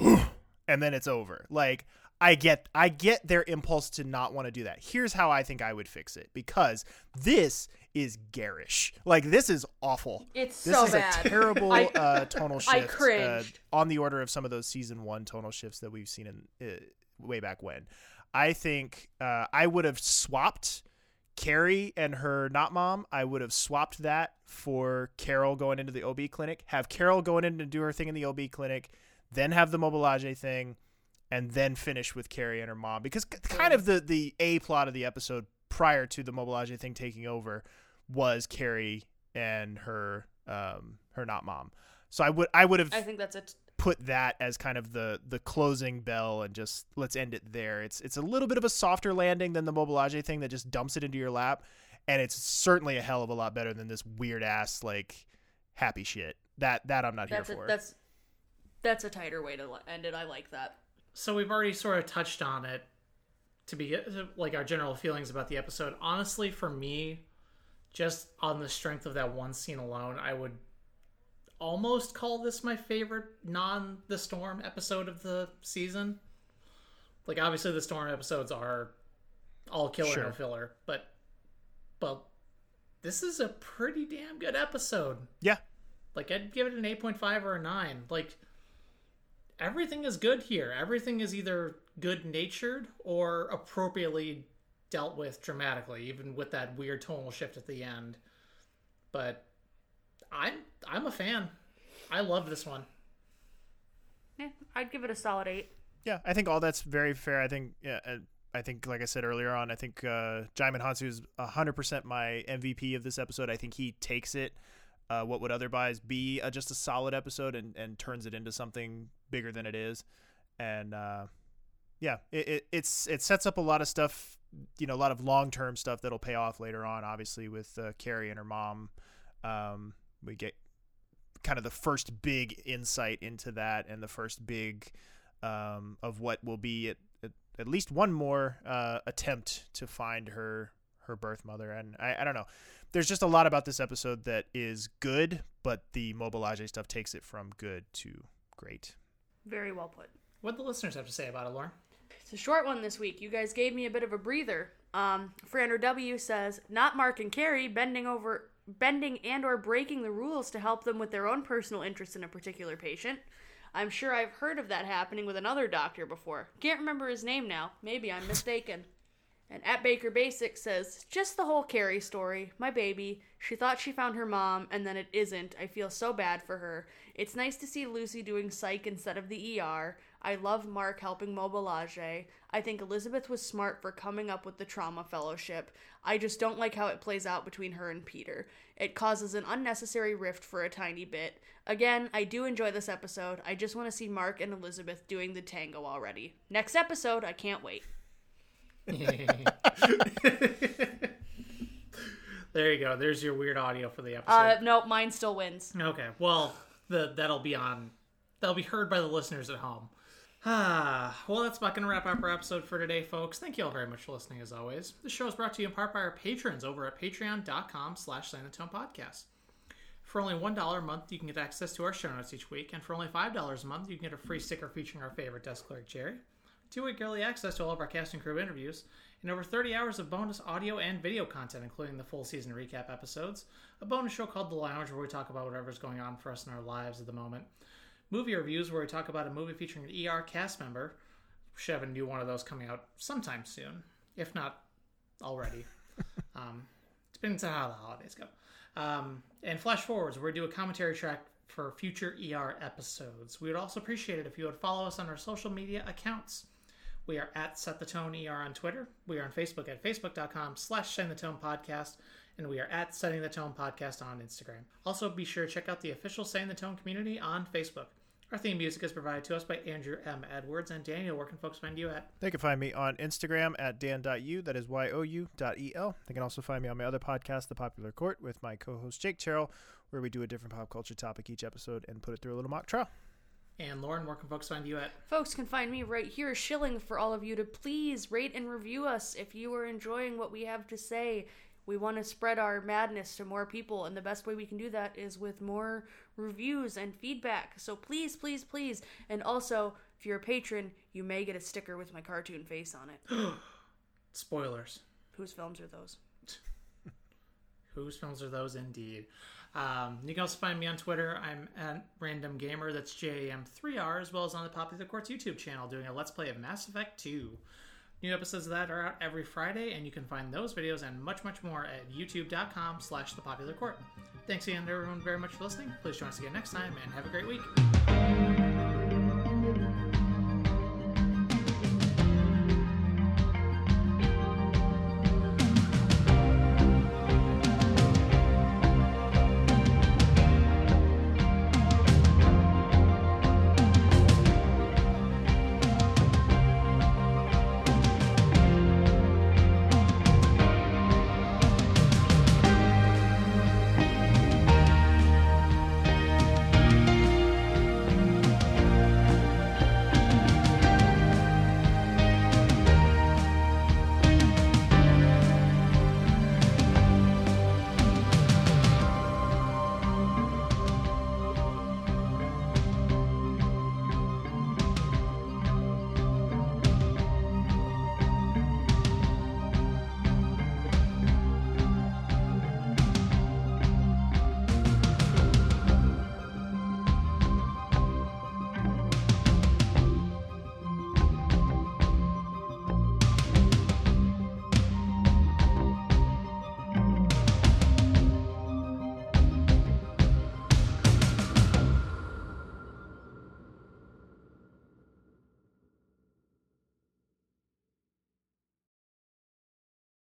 and then it's over. Like I get I get their impulse to not want to do that. Here's how I think I would fix it because this is garish. Like this is awful. It's this so is bad. a terrible I- uh, tonal shift. I uh, on the order of some of those season one tonal shifts that we've seen in uh, way back when. I think uh, I would have swapped Kerry and her not mom. I would have swapped that for Carol going into the OB clinic. Have Carol going in to do her thing in the OB clinic, then have the Mobalage thing, and then finish with Kerry and her mom. Because kind of the the a plot of the episode prior to the Mobalage thing taking over was Kerry and her um her not mom. So I would I would have I think that's it. put that as kind of the the closing bell and just let's end it there. It's it's a little bit of a softer landing than the Mobalage thing that just dumps it into your lap, and it's certainly a hell of a lot better than this weird ass like happy shit. That that I'm not That's here a, for. that's that's a tighter way to end it. I like that. So we've already sort of touched on it to be like our general feelings about the episode honestly for me just on the strength of that one scene alone i would almost call this my favorite non the storm episode of the season like obviously the storm episodes are all killer Sure. no filler but but this is a pretty damn good episode yeah. like I'd give it an 8.5 or a 9. Like everything is good here. Everything is either good natured or appropriately dealt with dramatically, even with that weird tonal shift at the end. But I'm I'm a fan. I love this one. Yeah, I'd give it a solid eight. Yeah, I think all that's very fair. I think yeah, uh, I think like I said earlier on, I think uh Djimon Hounsou is 100% my MVP of this episode. I think he takes it uh, what would otherwise be uh, just a solid episode and, and turns it into something bigger than it is. And uh, yeah, it, it it's it sets up a lot of stuff, you know, a lot of long term stuff that'll pay off later on. Obviously, with uh, Kerry and her mom, um, we get kind of the first big insight into that and the first big um, of what will be at, at, at least one more uh, attempt to find her her birth mother. And I, I don't know. There's just a lot about this episode that is good, but the Mobalage stuff takes it from good to great. Very well put. What the listeners have to say about it, Lauren? It's a short one this week. You guys gave me a bit of a breather. Um, Frander W says, not Mark and Kerry bending over, bending and or breaking the rules to help them with their own personal interest in a particular patient. I'm sure I've heard of that happening with another doctor before. Can't remember his name now. Maybe I'm mistaken. And at Baker Basics says, just the whole Kerry story. My baby. She thought she found her mom, and then it isn't. I feel so bad for her. It's nice to see Lucy doing psych instead of the ER. I love Mark helping Mobalage. I think Elizabeth was smart for coming up with the trauma fellowship. I just don't like how it plays out between her and Peter. It causes an unnecessary rift for a tiny bit. Again, I do enjoy this episode. I just want to see Mark and Elizabeth doing the tango already. Next episode, I can't wait. there you go. There's your weird audio for the episode. Uh, no, mine still wins. Okay. Well, the that'll be on. That'll be heard by the listeners at home. Ah, well, that's about going to wrap up our episode for today, folks. Thank you all very much for listening, as always. The show is brought to you in part by our patrons over at patreon.com slash podcast. For only $1 a month, you can get access to our show notes each week, and for only $5 a month, you can get a free sticker featuring our favorite desk clerk, Jerry, two-week early access to all of our cast and crew interviews, and over 30 hours of bonus audio and video content, including the full season recap episodes, a bonus show called The Lounge, where we talk about whatever's going on for us in our lives at the moment, movie reviews where we talk about a movie featuring an ER cast member. We should have a new one of those coming out sometime soon, if not already. um, depends on how the holidays go. Um, and flash forwards, where we do a commentary track for future ER episodes. We would also appreciate it if you would follow us on our social media accounts. We are at Set the Tone ER on Twitter. We are on Facebook at facebook.com slash Setting the Tone Podcast. And we are at Setting the Tone Podcast on Instagram. Also, be sure to check out the official Setting the Tone community on Facebook. Our theme music is provided to us by Andrew M. Edwards. And Daniel, where can folks find you at? They can find me on Instagram at dan.u, that is Y-O-U dot E-L. They can also find me on my other podcast, The Popular Court, with my co-host Jake Terrell, where we do a different pop culture topic each episode and put it through a little mock trial. And Lauren, where can folks find you at? Folks can find me right here, shilling for all of you to please rate and review us if you are enjoying what we have to say. We want to spread our madness to more people, and the best way we can do that is with more reviews and feedback. So please, please, please. And also, if you're a patron, you may get a sticker with my cartoon face on it. Spoilers. Whose films are those? Whose films are those indeed? Um, you can also find me on Twitter. I'm at Random Gamer. That's J A M 3R, as well as on the Popular Courts YouTube channel, doing a Let's Play of Mass Effect 2. New episodes of that are out every Friday, and you can find those videos and much, much more at youtube.com slash the popular court. Thanks again, everyone, very much for listening. Please join us again next time, and have a great week.